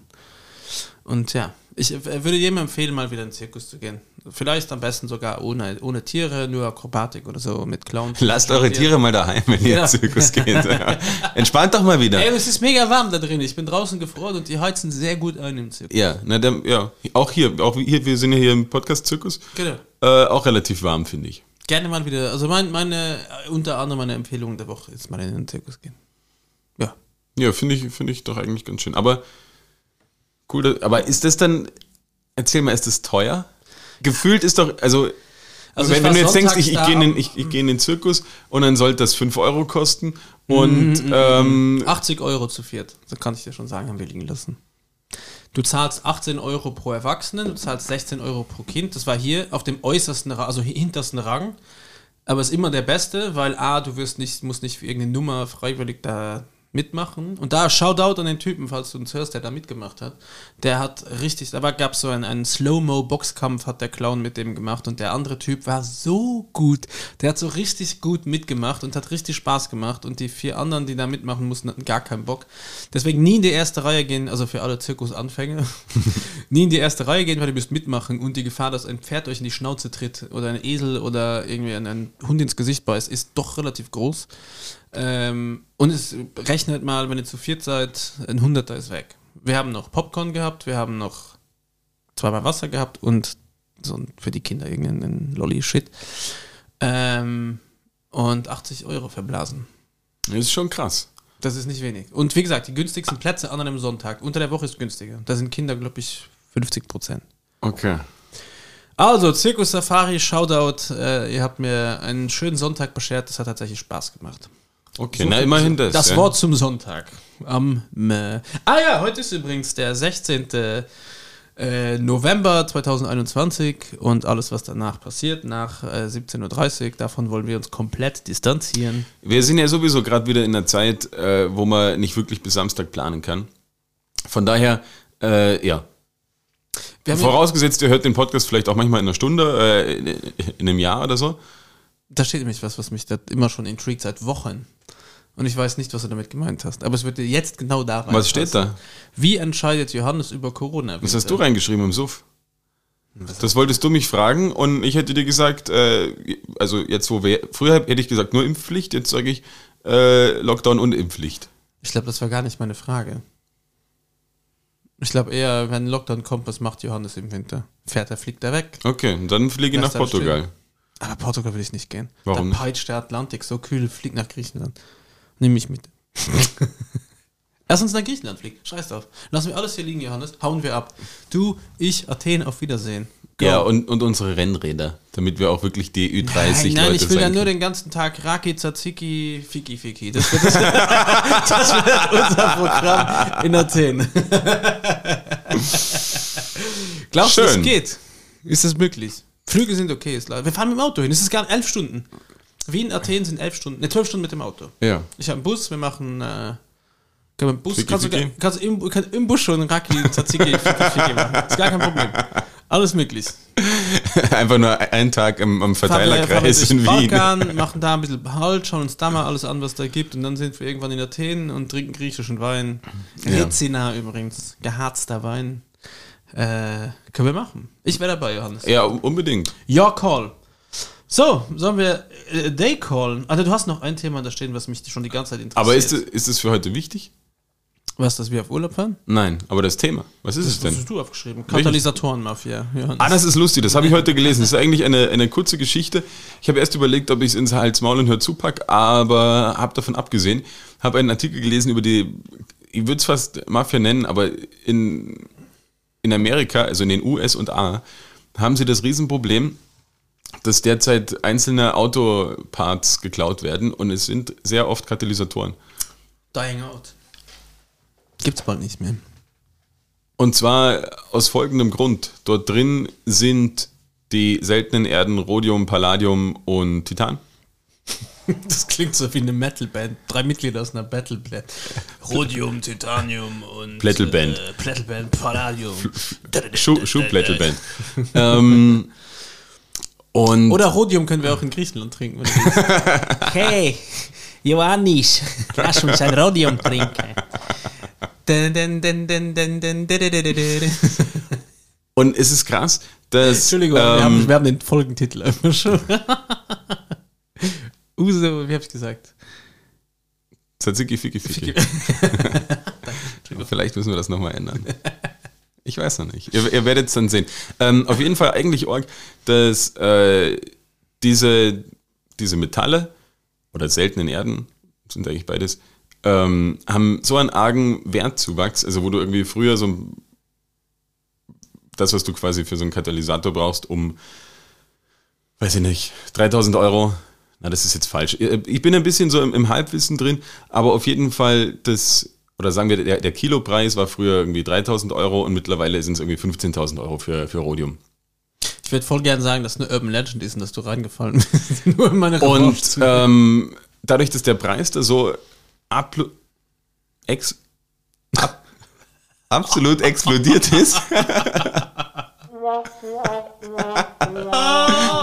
Und ja, ich äh, würde jedem empfehlen, mal wieder in den Zirkus zu gehen. Vielleicht am besten sogar ohne, ohne Tiere, nur Akrobatik oder so mit Clowns. Lasst eure Tiere mal daheim, wenn ihr Ja. in den Zirkus *laughs* geht. Ja. Entspannt doch mal wieder. Ey, es ist mega warm da drin. Ich bin draußen gefroren und die heizen sehr gut ein im Zirkus. Ja, na, der, ja, auch hier, auch hier, wir sind ja hier im Podcast-Zirkus. Genau. Äh, auch relativ warm, finde ich. Gerne mal wieder. Also mein, meine, unter anderem meine Empfehlung der Woche ist mal in den Zirkus gehen. Ja. Finde ich, finde ich doch eigentlich ganz schön. Aber cool, aber ist das dann, erzähl mal, ist das teuer? Gefühlt ist doch, also, Also ich wenn, wenn du jetzt denkst, sonntags ich, ich da gehe in, ich, ich geh in den Zirkus und dann sollte das 5 Euro kosten und Mhm, ähm, 80 Euro zu viert. So kann ich dir schon sagen, haben wir liegen lassen. Du zahlst 18 Euro pro Erwachsenen, du zahlst 16 Euro pro Kind. Das war hier auf dem äußersten, also hintersten Rang. Aber ist immer der Beste, weil A, du wirst nicht, musst nicht für irgendeine Nummer freiwillig da mitmachen. Und da Shoutout an den Typen, falls du uns hörst, der da mitgemacht hat. Der hat richtig, da gab so einen, einen Slow-Mo-Boxkampf, hat der Clown mit dem gemacht. Und der andere Typ war so gut. Der hat so richtig gut mitgemacht und hat richtig Spaß gemacht. Und die vier anderen, die da mitmachen mussten, hatten gar keinen Bock. Deswegen nie in die erste Reihe gehen, also für alle Zirkusanfänger, *laughs* nie in die erste Reihe gehen, weil ihr müsst mitmachen. Und die Gefahr, dass ein Pferd euch in die Schnauze tritt oder ein Esel oder irgendwie ein Hund ins Gesicht beißt, ist doch relativ groß. Ähm, und es rechnet mal, wenn ihr zu viert seid, ein Hunderter ist weg. Wir haben noch Popcorn gehabt, wir haben noch zweimal Wasser gehabt und so für die Kinder irgendeinen Lolli-Shit. Ähm, und 80 Euro verblasen. das ist schon krass. Das ist nicht wenig. Und wie gesagt, die günstigsten Plätze an einem Sonntag. Unter der Woche ist günstiger. Da sind Kinder, glaube ich, 50 Prozent. Okay. Also, Zirkus Safari, Shoutout. Äh, ihr habt mir einen schönen Sonntag beschert. Das hat tatsächlich Spaß gemacht. Okay, na immerhin das. Das ja. Wort zum Sonntag. Am äh, Ah ja, heute ist übrigens der 16. Äh, November 2021 und alles, was danach passiert, nach äh, 17.30 Uhr, davon wollen wir uns komplett distanzieren. Wir sind ja sowieso gerade wieder in einer Zeit, äh, wo man nicht wirklich bis Samstag planen kann. Von daher, äh, ja. Vorausgesetzt, ihr hört den Podcast vielleicht auch manchmal in einer Stunde, äh, in, in einem Jahr oder so. Da steht nämlich was, was mich da immer schon intrigt seit Wochen. Und ich weiß nicht, was du damit gemeint hast. Aber es wird dir jetzt genau da rein. Was steht da? Wie entscheidet Johannes über Corona? Was hast du reingeschrieben im Suff? Das wolltest du mich fragen und ich hätte dir gesagt, äh, also jetzt wo wir, früher hätte ich gesagt nur Impfpflicht, jetzt sage ich äh, Lockdown und Impfpflicht. Ich glaube, das war gar nicht meine Frage. Ich glaube eher, wenn Lockdown kommt, was macht Johannes im Winter? Fährt er, fliegt er weg. Okay, dann fliege ich nach Portugal. Aber Portugal will ich nicht gehen. Warum Da peitscht der Atlantik so kühl, fliegt nach Griechenland. Nimm mich mit. *laughs* Lass uns nach Griechenland fliegen. Scheiß drauf. Lassen wir alles hier liegen, Johannes. Hauen wir ab. Du, ich, Athen, auf Wiedersehen. Go. Ja, und, und unsere Rennräder, damit wir auch wirklich die Ü30 Nein, nein, Leute ich will ja nur den ganzen Tag Raki, Tzatziki, Fiki, Fiki. Das wird, das, *laughs* das wird unser Programm in Athen. *laughs* Glaubst du, es geht? Ist das möglich? Flüge sind okay, ist leider. Wir fahren mit dem Auto hin. Es ist gar elf Stunden. Wien, Athen sind elf Stunden, ne, zwölf Stunden mit dem Auto. Ja. Ich habe einen Bus, wir machen, äh, können wir einen Bus, Fiki, kannst, du, Fiki? kannst du im, kann, im Bus schon Raki, Tzatziki, Fiki, Fiki machen. Ist gar kein Problem. Alles möglich. *laughs* Einfach nur einen Tag am, am Verteilerkreis in Wien. Balkan, *laughs* machen da ein bisschen Halt, schauen uns da mal alles an, was da gibt und dann sind wir irgendwann in Athen und trinken griechischen Wein. Ja. Rezina übrigens, geharzter Wein. Äh, können wir machen. Ich wäre dabei, Johannes. Ja, unbedingt. Your call. So, sollen wir äh, Day callen? Also du hast noch ein Thema da stehen, was mich schon die ganze Zeit interessiert. Aber ist es, ist es für heute wichtig? Was, dass wir auf Urlaub fahren? Nein, aber das Thema. Was ist es Was denn? hast du aufgeschrieben? Katalysatorenmafia. Johannes. Ah, das ist lustig, das habe ich heute gelesen. Das ist eigentlich eine, eine kurze Geschichte. Ich habe erst überlegt, ob ich es ins Hals, Maul und Hör zupack, aber habe davon abgesehen. Habe einen Artikel gelesen über die, ich würde es fast Mafia nennen, aber in, in Amerika, also in den US und A, haben sie das Riesenproblem, dass derzeit einzelne Autoparts geklaut werden und es sind sehr oft Katalysatoren. Dying Out. Gibt's bald nicht mehr. Und zwar aus folgendem Grund. Dort drin sind die seltenen Erden Rhodium, Palladium und Titan. Das klingt so wie eine Metalband. Drei Mitglieder aus einer Battleband. Rhodium, Titanium und Plättelband. Äh, Plättelband, Palladium. Schuhplättelband. ähm, Oder Rhodium können wir auch in Griechenland trinken. hey, Johannes, lass uns ein Rhodium trinken. Und es ist krass, dass. Entschuldigung, ähm, wir, haben, wir haben den Folgentitel einfach schon. Uso, wie hab ich gesagt? Tzatziki, Fiki, Fiki. *laughs* *laughs* Vielleicht müssen wir das nochmal ändern. Ich weiß noch nicht. Ihr, ihr werdet es dann sehen. Ähm, auf jeden Fall eigentlich Org, dass äh, diese, diese Metalle oder seltenen Erden, sind eigentlich beides, ähm, haben so einen argen Wertzuwachs, also wo du irgendwie früher so ein- das, was du quasi für so einen Katalysator brauchst, um, weiß ich nicht, 3000 Euro, na, das ist jetzt falsch. Ich bin ein bisschen so im, im Halbwissen drin, aber auf jeden Fall das, oder sagen wir, der, der Kilopreis war früher irgendwie 3000 Euro und mittlerweile sind es irgendwie 15.000 Euro für, für Rhodium. Ich würde voll gern sagen, dass es eine Urban Legend ist und dass du reingefallen bist. *laughs* Nur in meine Und Revanche zu- ähm, dadurch, dass der Preis da so ablo- ex ab *laughs* absolut explodiert ist. *laughs*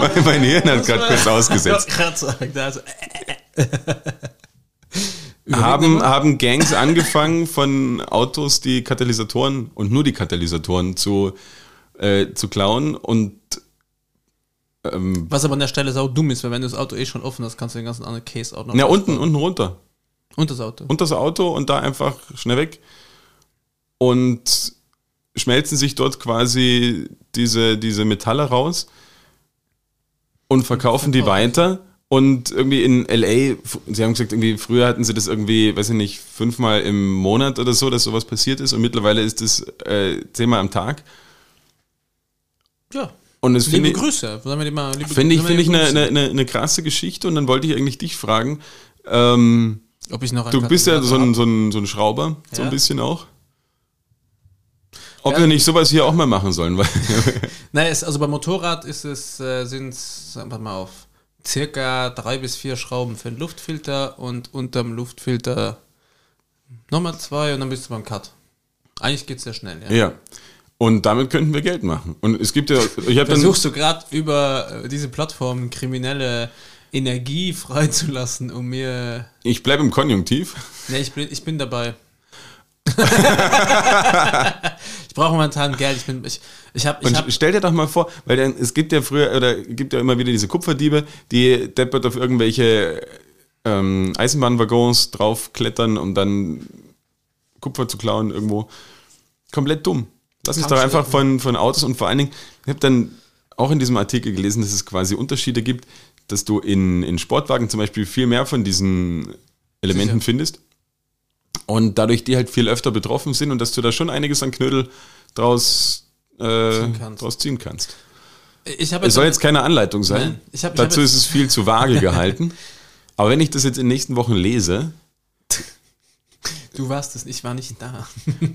mein, mein Hirn hat gerade kurz ausgesetzt. Sagen, da ist- *laughs* haben, haben Gangs angefangen von Autos die Katalysatoren und nur die Katalysatoren zu, äh, zu klauen und ähm, Was aber an der Stelle sau dumm ist, weil wenn du das Auto eh schon offen hast, kannst du den ganzen anderen Case auch noch. ja, unten, unten runter. Und das Auto. unter das Auto und da einfach schnell weg. Und schmelzen sich dort quasi diese, diese Metalle raus und verkaufen die weiter. Und irgendwie in LA, sie haben gesagt, irgendwie früher hatten sie das irgendwie, weiß ich nicht, fünfmal im Monat oder so, dass sowas passiert ist. Und mittlerweile ist es äh, zehnmal am Tag. ja. Und das Liebe finde ich, Grüße. Sagen wir dir mal, liebe, finde ich, finde ich eine, eine, eine, krasse Geschichte. Und dann wollte ich eigentlich dich fragen, ähm, Ob ich noch Du bist ja so ein, so ein, so ein Schrauber, so ein Ja. bisschen auch. Ob Ja. wir nicht sowas hier auch mal machen sollen, weil *laughs* Nein, es, also beim Motorrad ist es, äh, sind sagen wir mal auf, circa drei bis vier Schrauben für den Luftfilter und unterm Luftfilter nochmal zwei und dann bist du beim Cut. Eigentlich geht es sehr schnell, ja. ja. Und damit könnten wir Geld machen. Und es gibt ja, ich Versuchst du gerade über äh, diese Plattform kriminelle Energie *laughs* freizulassen, um mir. ich bleibe im Konjunktiv. Ne, ich bin, ich bin dabei. *laughs* ich brauche momentan Geld. Ich bin, ich, ich habe, ich Und habe, stell dir doch mal vor, weil dann, es gibt ja früher, oder gibt ja immer wieder diese Kupferdiebe, die deppert auf irgendwelche ähm, Eisenbahnwaggons draufklettern, um dann Kupfer zu klauen irgendwo. komplett dumm. Lass uns doch einfach von, von Autos und vor allen Dingen, ich habe dann auch in diesem Artikel gelesen, dass es quasi Unterschiede gibt, dass du in, in Sportwagen zum Beispiel viel mehr von diesen Elementen Sicher. findest und dadurch die halt viel öfter betroffen sind und dass du da schon einiges an Knödel draus, äh, Ziehen kannst. draus ziehen kannst. Es soll jetzt keine Anleitung sein. Nein, ich hab- ich Dazu ist es viel zu vage *laughs* gehalten. Aber wenn ich das jetzt in den nächsten Wochen lese, du warst es, ich war nicht da.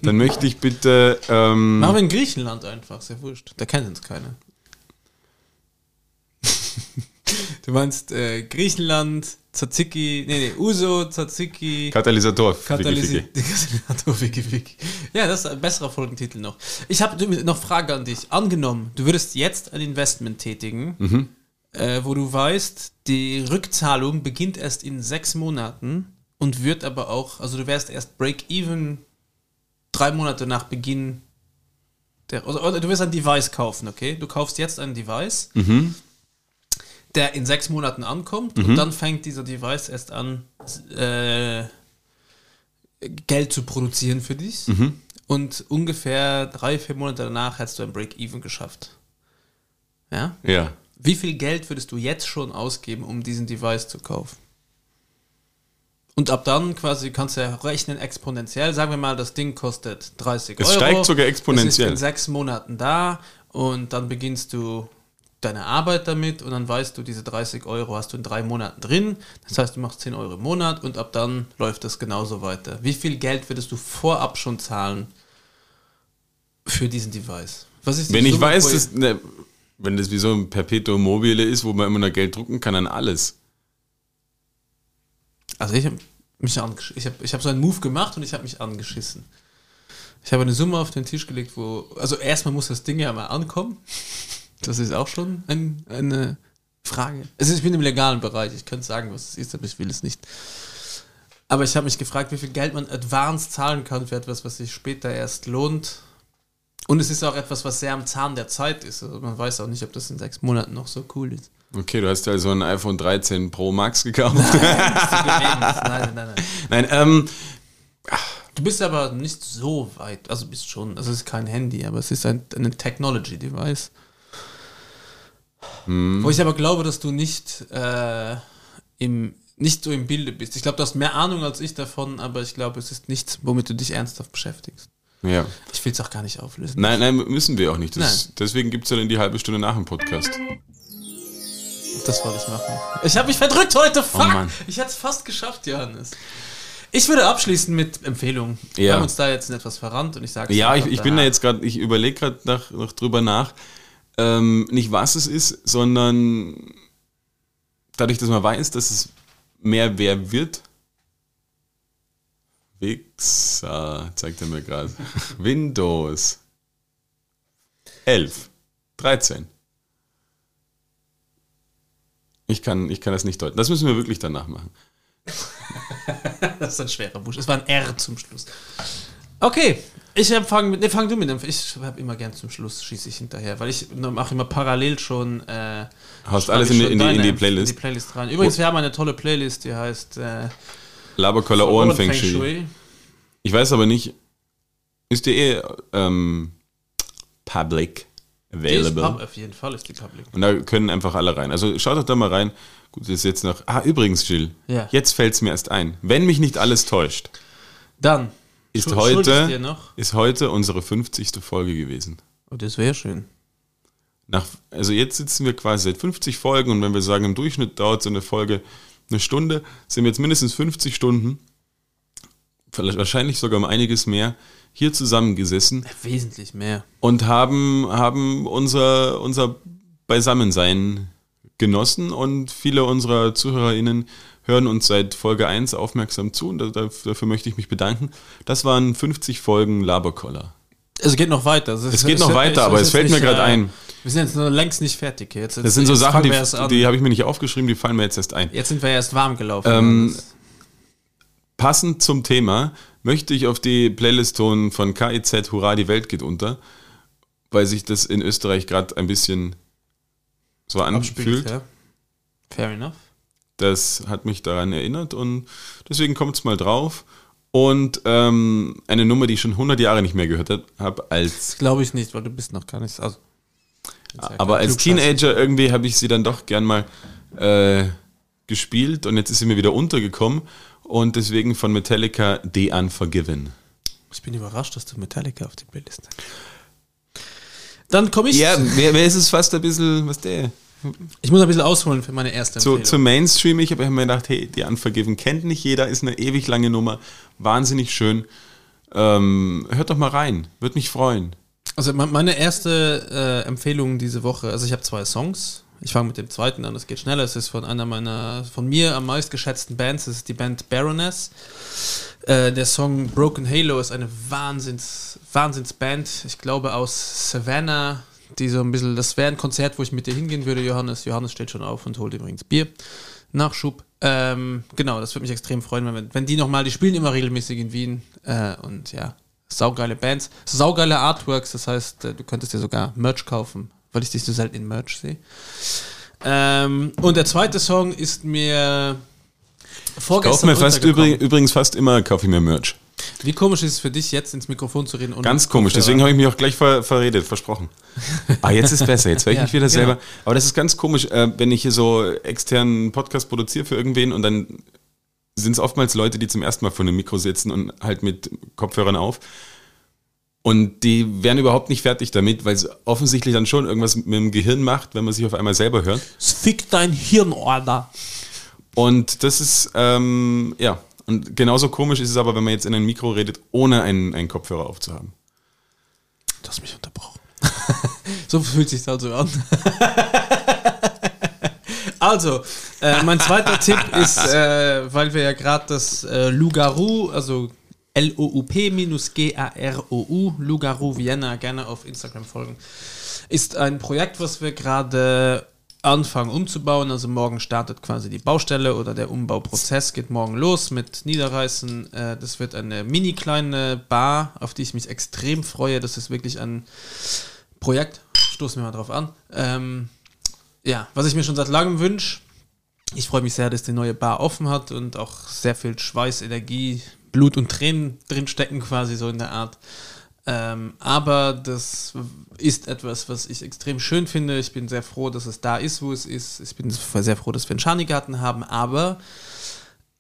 dann möchte ich bitte. Ähm, Machen wir in Griechenland einfach, ja wurscht. Da kennen uns keiner. *laughs* du meinst äh, Griechenland, Tzatziki, nee, nee, Uso, Tzatziki, Katalysator. Wiki. *laughs* Katalysator, Wiki, Wiki. Ja, das ist ein besserer Folgentitel noch. Ich habe noch Frage an dich. Angenommen, du würdest jetzt ein Investment tätigen, Mhm. äh, wo du weißt, die Rückzahlung beginnt erst in sechs Monaten und wird aber auch, also du wärst erst Break-Even drei Monate nach Beginn der, oder, oder du wirst ein Device kaufen, okay? Du kaufst jetzt ein Device, Mhm. Der in sechs Monaten ankommt und dann fängt dieser Device erst an, äh, Geld zu produzieren für dich. Mhm. Und ungefähr drei, vier Monate danach hättest du ein Break-Even geschafft. Ja? Ja. Wie viel Geld würdest du jetzt schon ausgeben, um diesen Device zu kaufen? Und ab dann quasi kannst du ja rechnen exponentiell. Sagen wir mal, das Ding kostet 30 Es Euro. steigt sogar exponentiell. Es ist in sechs Monaten da und dann beginnst du deine Arbeit damit und dann weißt du, diese 30 Euro hast du in drei Monaten drin. Das heißt, du machst 10 Euro im Monat und ab dann läuft das genauso weiter. Wie viel Geld würdest du vorab schon zahlen für diesen Device? Was ist die Wenn ich Summe weiß, pro- dass, ne, wenn das wie so ein Perpetuum mobile ist, wo man immer noch Geld drucken kann an alles. Also ich habe mich angeschissen. Ich habe ich hab so einen Move gemacht und ich habe mich angeschissen. Ich habe eine Summe auf den Tisch gelegt, wo. Also erstmal muss das Ding ja mal ankommen. Das ist auch schon ein, eine Frage. Also ich bin im legalen Bereich. Ich könnte sagen, was es ist, aber ich will es nicht. Aber ich habe mich gefragt, wie viel Geld man advance zahlen kann für etwas, was sich später erst lohnt. Und es ist auch etwas, was sehr am Zahn der Zeit ist. Also man weiß auch nicht, ob das in sechs Monaten noch so cool ist. Okay, du hast also ein iPhone 13 Pro Max gekauft. *laughs* nein, nein, nein. Nein, ähm, Du bist aber nicht so weit, also bist schon, also es ist kein Handy, aber es ist ein, ein Technology-Device. Wo ich aber glaube, dass du nicht äh, im nicht so im Bilde bist. Ich glaube, du hast mehr Ahnung als ich davon, aber ich glaube, es ist nichts, womit du dich ernsthaft beschäftigst. ja. Ich will es auch gar nicht auflösen. Nein, nein, müssen wir auch nicht. Das. Deswegen gibt es ja dann die halbe Stunde nach dem Podcast. Das wollte ich machen. Ich habe mich verdrückt heute. Fuck! Oh ich hätte es fast geschafft, Johannes. Ich würde abschließen mit Empfehlungen. Wir Ja. haben uns da jetzt in etwas verrannt und ich sage Ja, ich, ich bin da jetzt gerade, ich überlege gerade noch drüber nach. Ähm, nicht was es ist, sondern dadurch, dass man weiß, dass es mehr wer wird. Wichser, zeigt er mir gerade. *laughs* Windows 11, 13. Ich kann, ich kann das nicht deuten. Das müssen wir wirklich danach machen. *laughs* Das ist ein schwerer Busch. Es war ein R zum Schluss. Okay, ich fange mit. Ne, fang du mit dem. Ich habe immer gern zum Schluss schieße ich hinterher, weil ich mache immer parallel schon. Äh, Hast alles in schon in die, in die Playlist. In die Playlist rein. Übrigens, wir haben eine tolle Playlist, die heißt äh, Laberkoller Ohren Feng Shui. Shui. Ich weiß aber nicht, ist die eh ähm, public Die ist available? auf jeden Fall ist die Public. Und da können einfach alle rein. Also schaut doch da mal rein. Gut, das ist jetzt noch. Ah, übrigens, Jill. Ja. Jetzt fällt es mir erst ein. Wenn mich nicht alles täuscht, Dann ist schul- schulde ich dir heute, ist heute unsere 50. Folge gewesen. Oh, das wäre schön. Nach, also jetzt sitzen wir quasi seit 50 Folgen und wenn wir sagen, im Durchschnitt dauert so eine Folge eine Stunde, sind wir jetzt mindestens 50 Stunden, vielleicht wahrscheinlich sogar um einiges mehr, hier zusammengesessen Wesentlich mehr. und haben, haben unser, unser Beisammensein genossen und viele unserer ZuhörerInnen hören uns seit Folge 1 aufmerksam zu und da- da- dafür möchte ich mich bedanken. Das waren 50 Folgen Laberkoller. Es geht noch weiter. Also Es geht noch weiter, aber es fällt mir gerade ein. Wir sind jetzt noch längst nicht fertig. hier. Jetzt, Das sind so jetzt Sachen, die, die habe ich mir nicht aufgeschrieben, die fallen mir jetzt erst ein. Jetzt sind wir erst warm gelaufen. Ähm, Passend zum Thema möchte ich auf die Playlist tun von KIZ Hurra, die Welt geht unter, weil sich das in Österreich gerade ein bisschen so anfühlt. ja. Fair enough. Das hat mich daran erinnert und deswegen kommt es mal drauf. Und ähm, eine Nummer, die ich schon 100 Jahre nicht mehr gehört habe, als Glaube ich nicht, weil du bist noch gar nicht. Also, aber als Teenager irgendwie habe ich sie dann doch gern mal äh, gespielt und jetzt ist sie mir wieder untergekommen und deswegen von Metallica The Unforgiven. Ich bin überrascht, dass du Metallica auf die Playlist hast. Dann komme ich. Ja, wer, wer ist es fast ein bisschen, was der? Ich muss ein bisschen ausholen für meine erste Zu, Empfehlung. zu Mainstream, ich habe mir gedacht, hey, The Unforgiven kennt nicht jeder, ist eine ewig lange Nummer, wahnsinnig schön. Ähm, hört doch mal rein, würde mich freuen. Also me- meine erste äh, Empfehlung diese Woche, also ich habe zwei Songs. Ich fange mit dem zweiten an, es geht schneller. Es ist von einer meiner, von mir am meist geschätzten Bands, es ist die Band Baroness. Äh, der Song Broken Halo ist eine Wahnsinns, Wahnsinnsband, ich glaube aus Savannah, die so ein bisschen, das wäre ein Konzert, wo ich mit dir hingehen würde, Johannes. Johannes steht schon auf und holt übrigens Bier. Nachschub. Ähm, genau, das würde mich extrem freuen, wenn, wenn die nochmal, die spielen immer regelmäßig in Wien äh, und ja, saugeile Bands, saugeile Artworks, das heißt, äh, du könntest dir sogar Merch kaufen, weil ich dich so selten in Merch sehe. Ähm, und der zweite Song ist mir Kauf vorgestern mir fast untergekommen. übrig, übrigens fast immer, kaufe ich mir Merch. Wie komisch ist es für dich, jetzt ins Mikrofon zu reden? Ganz komisch, Kopfhörer? deswegen habe ich mich auch gleich ver verredet, versprochen. Ah, jetzt ist besser, jetzt höre ich *laughs* Ja, mich wieder genau. selber. Aber das ist ganz komisch, äh, wenn ich hier so externen Podcast produziere für irgendwen und dann sind es oftmals Leute, die zum ersten Mal vor einem Mikro sitzen und halt mit Kopfhörern auf. Und die werden überhaupt nicht fertig damit, weil es offensichtlich dann schon irgendwas mit dem Gehirn macht, wenn man sich auf einmal selber hört. Fick dein Hirnorder. Und das ist, ähm, ja, und genauso komisch ist es aber, wenn man jetzt in ein Mikro redet, ohne einen, einen Kopfhörer aufzuhaben. Du hast mich unterbrochen. *laughs* so fühlt sich also an. *laughs* also, äh, mein zweiter Tipp ist, äh, weil wir ja gerade das äh, Lugaru, also L-O-U-P-G-A-R-O-U, Lugaru Vienna, gerne auf Instagram folgen, ist ein Projekt, was wir gerade anfangen umzubauen. Also morgen startet quasi die Baustelle oder der Umbauprozess geht morgen los mit Niederreißen. Äh, das wird eine mini kleine Bar, auf die ich mich extrem freue. Das ist wirklich ein Projekt. Stoßen wir mal drauf an. Ähm, ja, was ich mir schon seit langem wünsche. Ich freue mich sehr, dass die neue Bar offen hat und auch sehr viel Schweiß, Energie, Blut und Tränen drin stecken, quasi so in der Art. Ähm, aber das ist etwas, was ich extrem schön finde. Ich bin sehr froh, dass es da ist, wo es ist. Ich bin sehr froh, dass wir einen Schanigarten haben, aber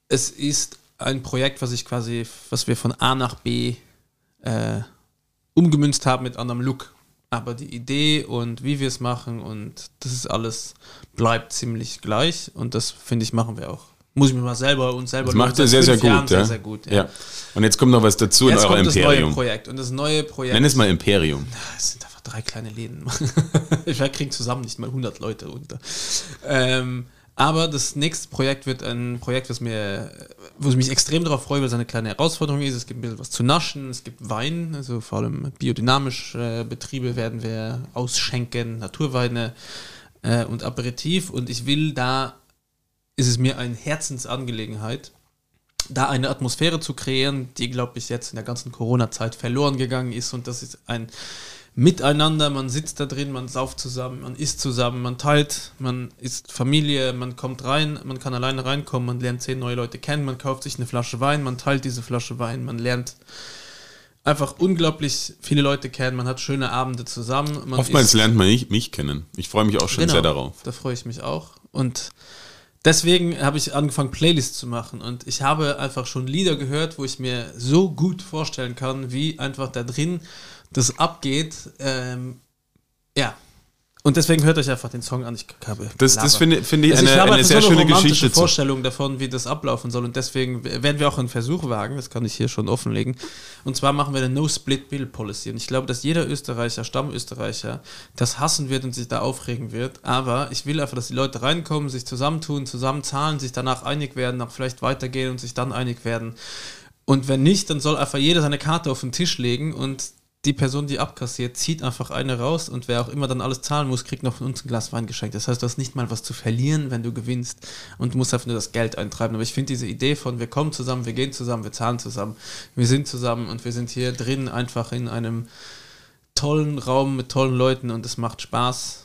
es ist ein Projekt, was ich quasi, was wir von A nach B äh, umgemünzt haben mit anderem Look. Aber die Idee und wie wir es machen und das ist alles bleibt ziemlich gleich und das finde ich machen wir auch. Muss ich mir mal selber und selber Das macht ihr sehr, sehr gut. Ja. sehr, sehr gut. ja. Und jetzt kommt noch was dazu Jetzt in eurem kommt das neue Imperium. Projekt und das neue Projekt. Nenn es mal Imperium. Es sind einfach drei kleine Läden. *laughs* ich kriege zusammen nicht mal 100 Leute unter. Ähm, aber das nächste Projekt wird ein Projekt, was mir, wo ich mich extrem darauf freue, weil es eine kleine Herausforderung ist. Es gibt ein bisschen was zu naschen, es gibt Wein, also vor allem biodynamische äh, Betriebe werden wir ausschenken, Naturweine äh, und Aperitif. Und ich will da, ist es mir eine Herzensangelegenheit, da eine Atmosphäre zu kreieren, die, glaube ich, jetzt in der ganzen Corona-Zeit verloren gegangen ist. Und das ist ein Miteinander, man sitzt da drin, man sauft zusammen, man isst zusammen, man teilt, man ist Familie, man kommt rein, man kann alleine reinkommen, man lernt zehn neue Leute kennen, man kauft sich eine Flasche Wein, man teilt diese Flasche Wein, man lernt einfach unglaublich viele Leute kennen, man hat schöne Abende zusammen. Oftmals lernt man mich, mich kennen. Ich freue mich auch schon Genau, sehr darauf. Da freue ich mich auch. Und deswegen habe ich angefangen, Playlists zu machen. Und ich habe einfach schon Lieder gehört, wo ich mir so gut vorstellen kann, wie einfach da drin das abgeht. Ähm, ja. Und deswegen hört euch einfach den Song an. Ich habe Das, das finde finde ich also eine, ich eine sehr so eine schöne romantische Geschichte. Vorstellung davon, wie das ablaufen soll. Und deswegen werden wir auch einen Versuch wagen, das kann ich hier schon offenlegen. Und zwar machen wir eine No-Split-Bill-Policy. Und ich glaube, dass jeder Österreicher, Stammösterreicher, das hassen wird und sich da aufregen wird. Aber ich will einfach, dass die Leute reinkommen, sich zusammentun, zusammen zahlen, sich danach einig werden, auch vielleicht weitergehen und sich dann einig werden. Und wenn nicht, dann soll einfach jeder seine Karte auf den Tisch legen und die Person, die abkassiert, zieht einfach eine raus und wer auch immer dann alles zahlen muss, kriegt noch von uns ein Glas Wein geschenkt. Das heißt, du hast nicht mal was zu verlieren, wenn du gewinnst und musst einfach nur das Geld eintreiben. Aber ich finde diese Idee von, wir kommen zusammen, wir gehen zusammen, wir zahlen zusammen, wir sind zusammen und wir sind hier drin einfach in einem tollen Raum mit tollen Leuten und es macht Spaß.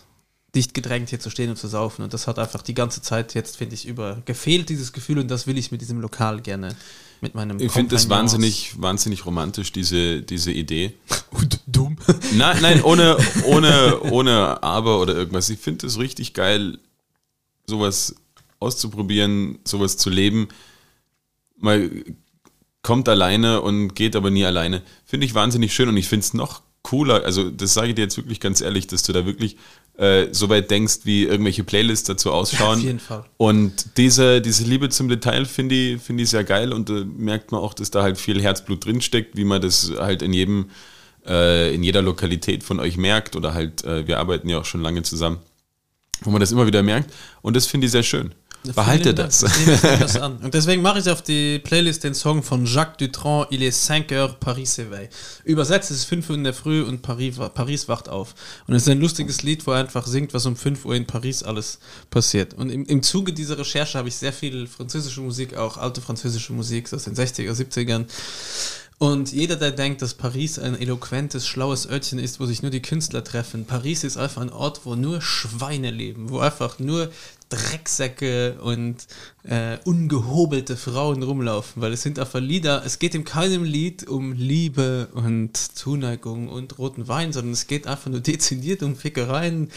dicht gedrängt hier zu stehen und zu saufen. Und das hat einfach die ganze Zeit jetzt, finde ich, über gefehlt, dieses Gefühl. Und das will ich mit diesem Lokal gerne mit meinem Ich finde das wahnsinnig, wahnsinnig romantisch, diese, diese Idee. *laughs* Und dumm. Nein, nein, ohne, *laughs* ohne, ohne Aber oder irgendwas. Ich finde es richtig geil, sowas auszuprobieren, sowas zu leben. Man kommt alleine und geht aber nie alleine. Finde ich wahnsinnig schön und ich finde es noch cooler. Also, das sage ich dir jetzt wirklich ganz ehrlich, dass du da wirklich äh, so weit denkst, wie irgendwelche Playlists dazu ausschauen. *laughs* Auf jeden Fall. Und diese, diese Liebe zum Detail finde ich, finde ich sehr geil und da merkt man auch, dass da halt viel Herzblut drinsteckt, wie man das halt in jedem, äh, in jeder Lokalität von euch merkt oder halt, äh, wir arbeiten ja auch schon lange zusammen, wo man das immer wieder merkt und das finde ich sehr schön. Behalte das. Das an. Und deswegen mache ich auf die Playlist den Song von Jacques Dutronc, Il est 5 heures, Paris s'éveille. Übersetzt ist es 5 Uhr in der Früh und Paris, Paris wacht auf. Und es ist ein lustiges Lied, wo er einfach singt, was um 5 Uhr in Paris alles passiert. Und im, im Zuge dieser Recherche habe ich sehr viel französische Musik, auch alte französische Musik aus den 60er, 70ern. Und jeder, der denkt, dass Paris ein eloquentes, schlaues Örtchen ist, wo sich nur die Künstler treffen, Paris ist einfach ein Ort, wo nur Schweine leben, wo einfach nur Drecksäcke und äh, ungehobelte Frauen rumlaufen, weil es sind einfach Lieder, es geht in keinem Lied um Liebe und Zuneigung und roten Wein, sondern es geht einfach nur dezidiert um Fickereien,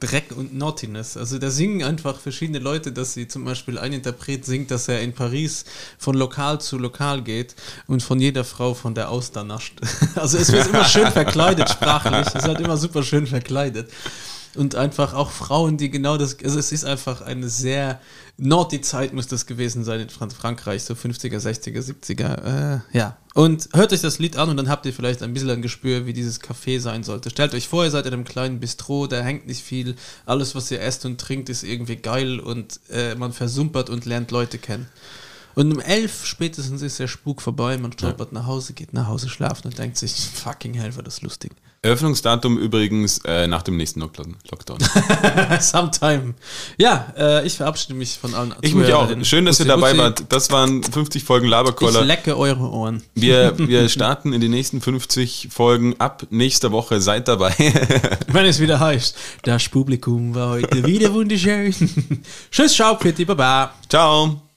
Dreck und Naughtiness. Also da singen einfach verschiedene Leute, dass sie zum Beispiel ein Interpret singt, dass er in Paris von Lokal zu Lokal geht und von jeder Frau von der Auster nascht. *laughs* Also es wird immer schön verkleidet sprachlich, es halt immer super schön verkleidet und einfach auch Frauen, die genau das, also es ist einfach eine sehr, Naughty-Zeit muss das gewesen sein in Frank Frankreich, so 50er, 60er, 70er, äh, ja. Und hört euch das Lied an und dann habt ihr vielleicht ein bisschen ein Gespür, wie dieses Café sein sollte. Stellt euch vor, ihr seid in einem kleinen Bistro, da hängt nicht viel, alles, was ihr esst und trinkt, ist irgendwie geil und äh, man versumpert und lernt Leute kennen. Und um elf spätestens ist der Spuk vorbei, man stolpert nach Hause, geht nach Hause schlafen und denkt sich, fucking hell, war das lustig. Eröffnungsdatum übrigens äh, nach dem nächsten Lockdown. *laughs* Sometime. Ja, äh, ich verabschiede mich von allen. Ich mich auch. Schön, dass ihr dabei wart. Das waren 50 Folgen Ich Laberkoller. lecke eure Ohren. Wir, *laughs* wir starten in die nächsten 50 Folgen ab nächster Woche. Seid dabei. *laughs* Wenn es wieder heißt, das Publikum war heute wieder wunderschön. Tschüss, ciao, Pitti, baba. Ciao.